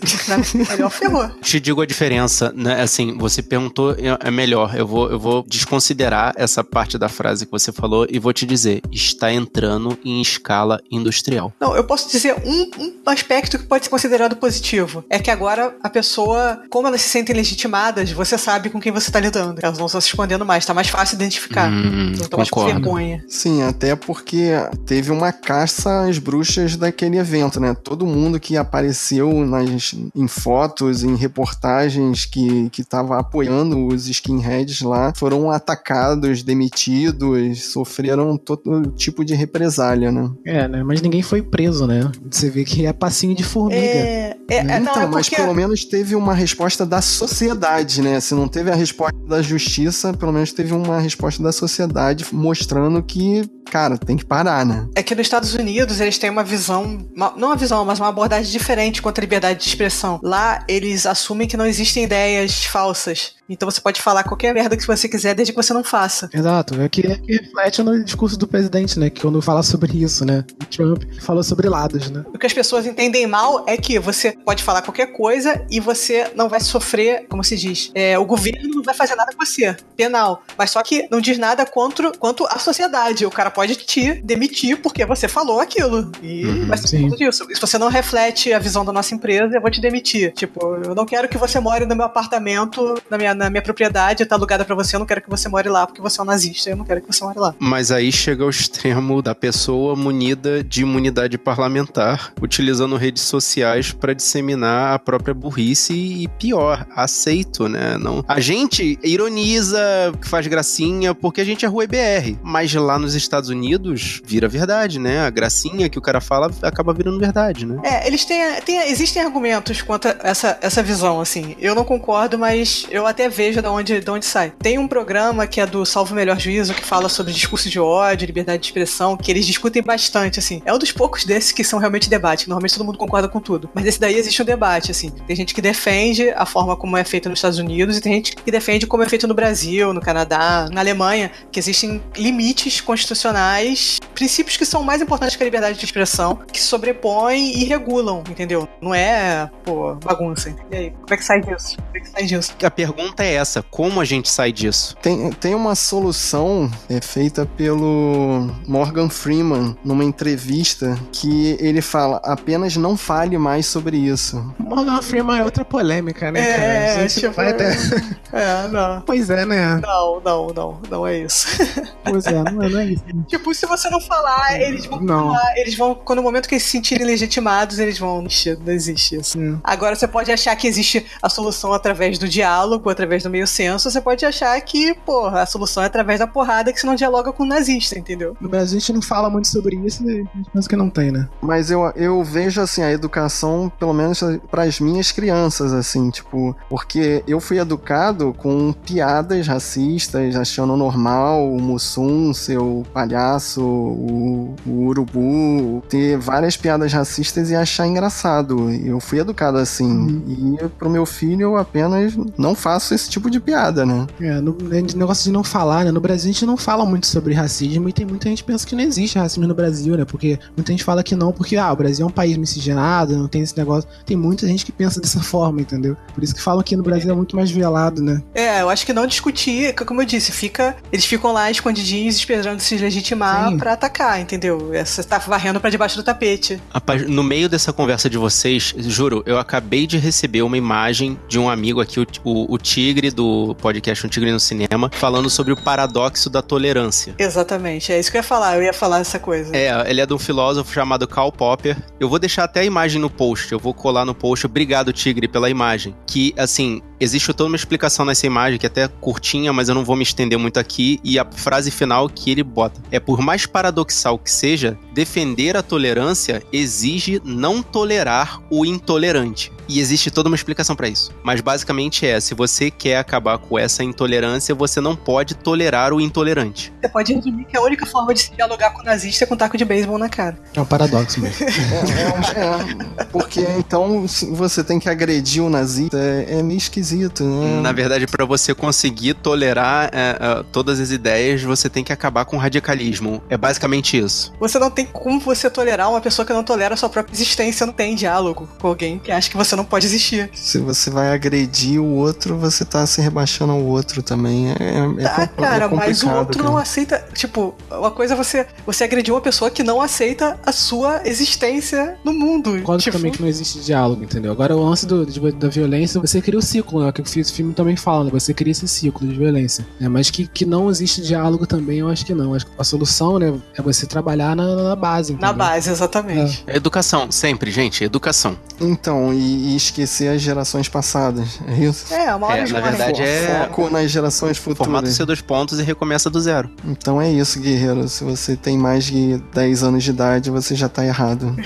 melhor ferrou. Te digo a diferença, né? Assim, você perguntou é melhor. Eu vou, eu vou desconsiderar essa parte da frase que você falou e vou te dizer, está entrando em escala industrial. Não, eu posso dizer um, um aspecto que pode ser considerado positivo. É que agora a pessoa, como elas se sentem legitimadas, você sabe com quem você tá lidando. Elas não estão se escondendo mais, tá mais fácil identificar. Hum, não estão mais com vergonha. Sim, até porque teve uma caça às bruxas daquele evento, né? Todo mundo que apareceu nas, em fotos, em reportagens que, que tava apoiando os skinheads lá, foram atacados, demitidos, sofreram todo tipo de represália, né? É, né? Mas ninguém foi preso, né? Você vê que é passinho de formiga. É, é, né? então, não, é mas pelo menos teve uma resposta da sociedade, né? Se não teve a resposta da justiça, pelo menos teve uma resposta da sociedade mostrando que cara, tem que parar, né? É que nos Estados Unidos eles têm uma visão, uma, não uma visão, mas uma abordagem diferente quanto à liberdade de expressão. Lá eles assumem que não existem ideias falsas. Então você pode falar qualquer merda que você quiser, desde que você não faça. Exato. É que, é que reflete no discurso do presidente, né? Que quando fala sobre isso, né? O Trump falou sobre lados, né? O que as pessoas entendem mal é que você pode falar qualquer coisa e você não vai sofrer, como se diz, é, o governo não vai fazer nada com você, penal. Mas só que não diz nada quanto, quanto a sociedade. O cara pode te demitir porque você falou aquilo. E uhum, vai ser por disso. Se você não reflete a visão da nossa empresa, eu vou te demitir. Tipo, eu não quero que você more no meu apartamento, na minha na minha propriedade, tá alugada para você, eu não quero que você more lá porque você é um nazista, eu não quero que você more lá. Mas aí chega ao extremo da pessoa munida de imunidade parlamentar, utilizando redes sociais para disseminar a própria burrice e pior, aceito, né? Não. A gente ironiza, faz gracinha porque a gente é rua BR, mas lá nos Estados Unidos vira verdade, né? A gracinha que o cara fala acaba virando verdade, né? É, eles têm, têm existem argumentos quanto a essa, essa visão, assim. Eu não concordo, mas eu até vejo de onde, de onde sai. Tem um programa que é do Salvo Melhor Juízo, que fala sobre discurso de ódio, liberdade de expressão, que eles discutem bastante, assim. É um dos poucos desses que são realmente debate. Normalmente todo mundo concorda com tudo. Mas esse daí existe um debate, assim. Tem gente que defende a forma como é feita nos Estados Unidos e tem gente que defende como é feito no Brasil, no Canadá, na Alemanha, que existem limites constitucionais, princípios que são mais importantes que a liberdade de expressão, que sobrepõem e regulam, entendeu? Não é, pô, bagunça. E aí, como é que sai disso? Como é que sai disso? A pergunta é essa: como a gente sai disso? Tem, tem uma solução é, feita pelo Morgan Freeman numa entrevista que ele fala: apenas não fale mais sobre isso. Morgan Freeman é outra polêmica, né, é, cara? É, tipo, vai até... é, não. Pois é, né? Não, não, não, não é isso. Pois é, não é, não é isso. tipo, se você não falar, eles vão não. falar, eles vão, quando o momento que eles se sentirem legitimados, eles vão. Não existe isso. Hum. Agora você pode achar que existe a solução através do diálogo, através do meio senso, você pode achar que, porra, a solução é através da porrada que você não dialoga com o nazista, entendeu? No Brasil a gente não fala muito sobre isso e a gente pensa que não tem, né? Mas eu, eu vejo, assim, a educação, pelo menos para as minhas crianças, assim, tipo, porque eu fui educado com piadas racistas, achando normal o Mussum ser o palhaço, o, o urubu, ter várias piadas racistas e achar engraçado. Eu fui educado assim. Uhum. E pro meu filho eu apenas não faço esse tipo de piada, né? É, no negócio de não falar, né? No Brasil a gente não fala muito sobre racismo e tem muita gente que pensa que não existe racismo no Brasil, né? Porque muita gente fala que não, porque ah, o Brasil é um país miscigenado, não tem esse negócio. Tem muita gente que pensa dessa forma, entendeu? Por isso que falam que no Brasil é muito mais velado, né? É, eu acho que não discutir, como eu disse, fica. Eles ficam lá escondidinhos esperando se legitimar para atacar, entendeu? Você tá varrendo para debaixo do tapete. Rapaz, no meio dessa conversa de vocês, juro, eu acabei de receber uma imagem de um amigo aqui, o, o, o Tigre do podcast Um Tigre no Cinema, falando sobre o paradoxo da tolerância. Exatamente, é isso que eu ia falar, eu ia falar essa coisa. É, ele é de um filósofo chamado Karl Popper. Eu vou deixar até a imagem no post, eu vou colar no post. Obrigado, Tigre, pela imagem. Que, assim, existe toda uma explicação nessa imagem, que é até curtinha, mas eu não vou me estender muito aqui. E a frase final que ele bota é: por mais paradoxal que seja, defender a tolerância exige não tolerar o intolerante. E existe toda uma explicação para isso. Mas basicamente é: se você quer acabar com essa intolerância, você não pode tolerar o intolerante. Você pode resumir que a única forma de se dialogar com o nazista é com um taco de beisebol na cara. É um paradoxo mesmo. é, é, é, porque então você tem que agredir o nazista, é, é meio esquisito esquisito, né? Na verdade, para você conseguir tolerar é, é, todas as ideias, você tem que acabar com o radicalismo. É basicamente isso. Você não tem como você tolerar uma pessoa que não tolera a sua própria existência, não tem diálogo com alguém que acha que você não pode existir. Se você vai agredir o outro, você tá se rebaixando ao outro também. É, é, tá, é cara, mas o outro cara. não aceita. Tipo, uma coisa é você, você agrediu uma pessoa que não aceita a sua existência no mundo. Concordo tipo... também que não existe diálogo, entendeu? Agora, o lance do, da violência, você cria o ciclo, né? Que o filme também fala, né? Você cria esse ciclo de violência. Né? Mas que, que não existe diálogo também, eu acho que não. Acho que a solução, né, é você trabalhar na, na base. Entendeu? Na base, exatamente. É. Educação, sempre, gente, educação. Então, e, e esquecer as gerações passadas. É isso? É, uma hora é, Na verdade, é. Foco nas gerações futuras. Formata os dois pontos e recomeça do zero. Então é isso, guerreiro. Se você tem mais de 10 anos de idade, você já tá errado.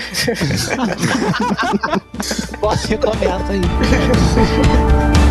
Você comenta aí.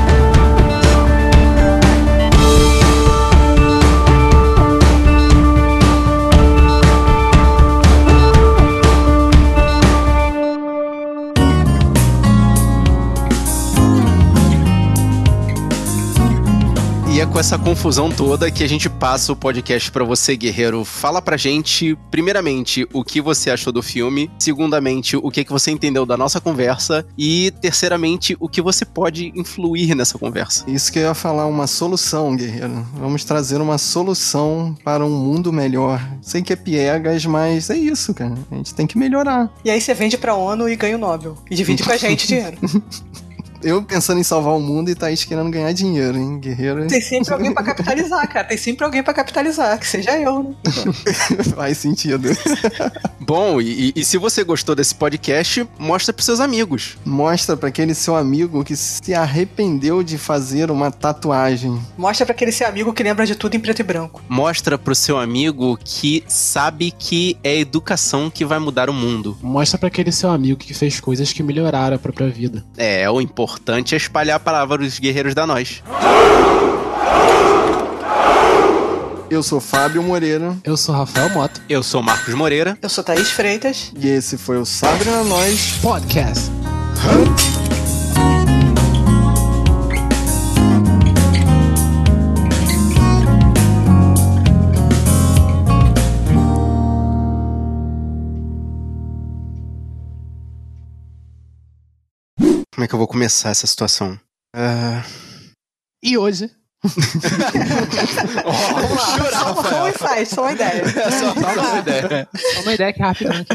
essa confusão toda que a gente passa o podcast para você, guerreiro. Fala pra gente, primeiramente, o que você achou do filme, segundamente, o que, que você entendeu da nossa conversa e, terceiramente, o que você pode influir nessa conversa. Isso que eu ia falar, uma solução, guerreiro. Vamos trazer uma solução para um mundo melhor. Sei que é piegas, mas é isso, cara. A gente tem que melhorar. E aí você vende pra ONU e ganha o Nobel. E divide com a gente dinheiro. Eu pensando em salvar o mundo e Thaís querendo ganhar dinheiro, hein? Guerreiro. Tem sempre alguém para capitalizar, cara. Tem sempre alguém para capitalizar, que seja eu, né? Faz sentido. Bom, e, e, se você gostou desse podcast, mostra pros seus amigos. Mostra para aquele seu amigo que se arrependeu de fazer uma tatuagem. Mostra para aquele seu amigo que lembra de tudo em preto e branco. Mostra pro seu amigo que sabe que é educação que vai mudar o mundo. Mostra para aquele seu amigo que fez coisas que melhoraram a própria vida. É, o importante importante é espalhar a palavra dos guerreiros da nós. Eu sou Fábio Moreira. Eu sou Rafael Mota. Eu sou Marcos Moreira. Eu sou Thaís Freitas. E esse foi o Sabre na Nós Podcast. Como é que eu vou começar essa situação? Uh... E hoje? oh, Vamos lá, só, só um insight, só uma ideia. só, só uma ideia. Só uma ideia que é rapidamente.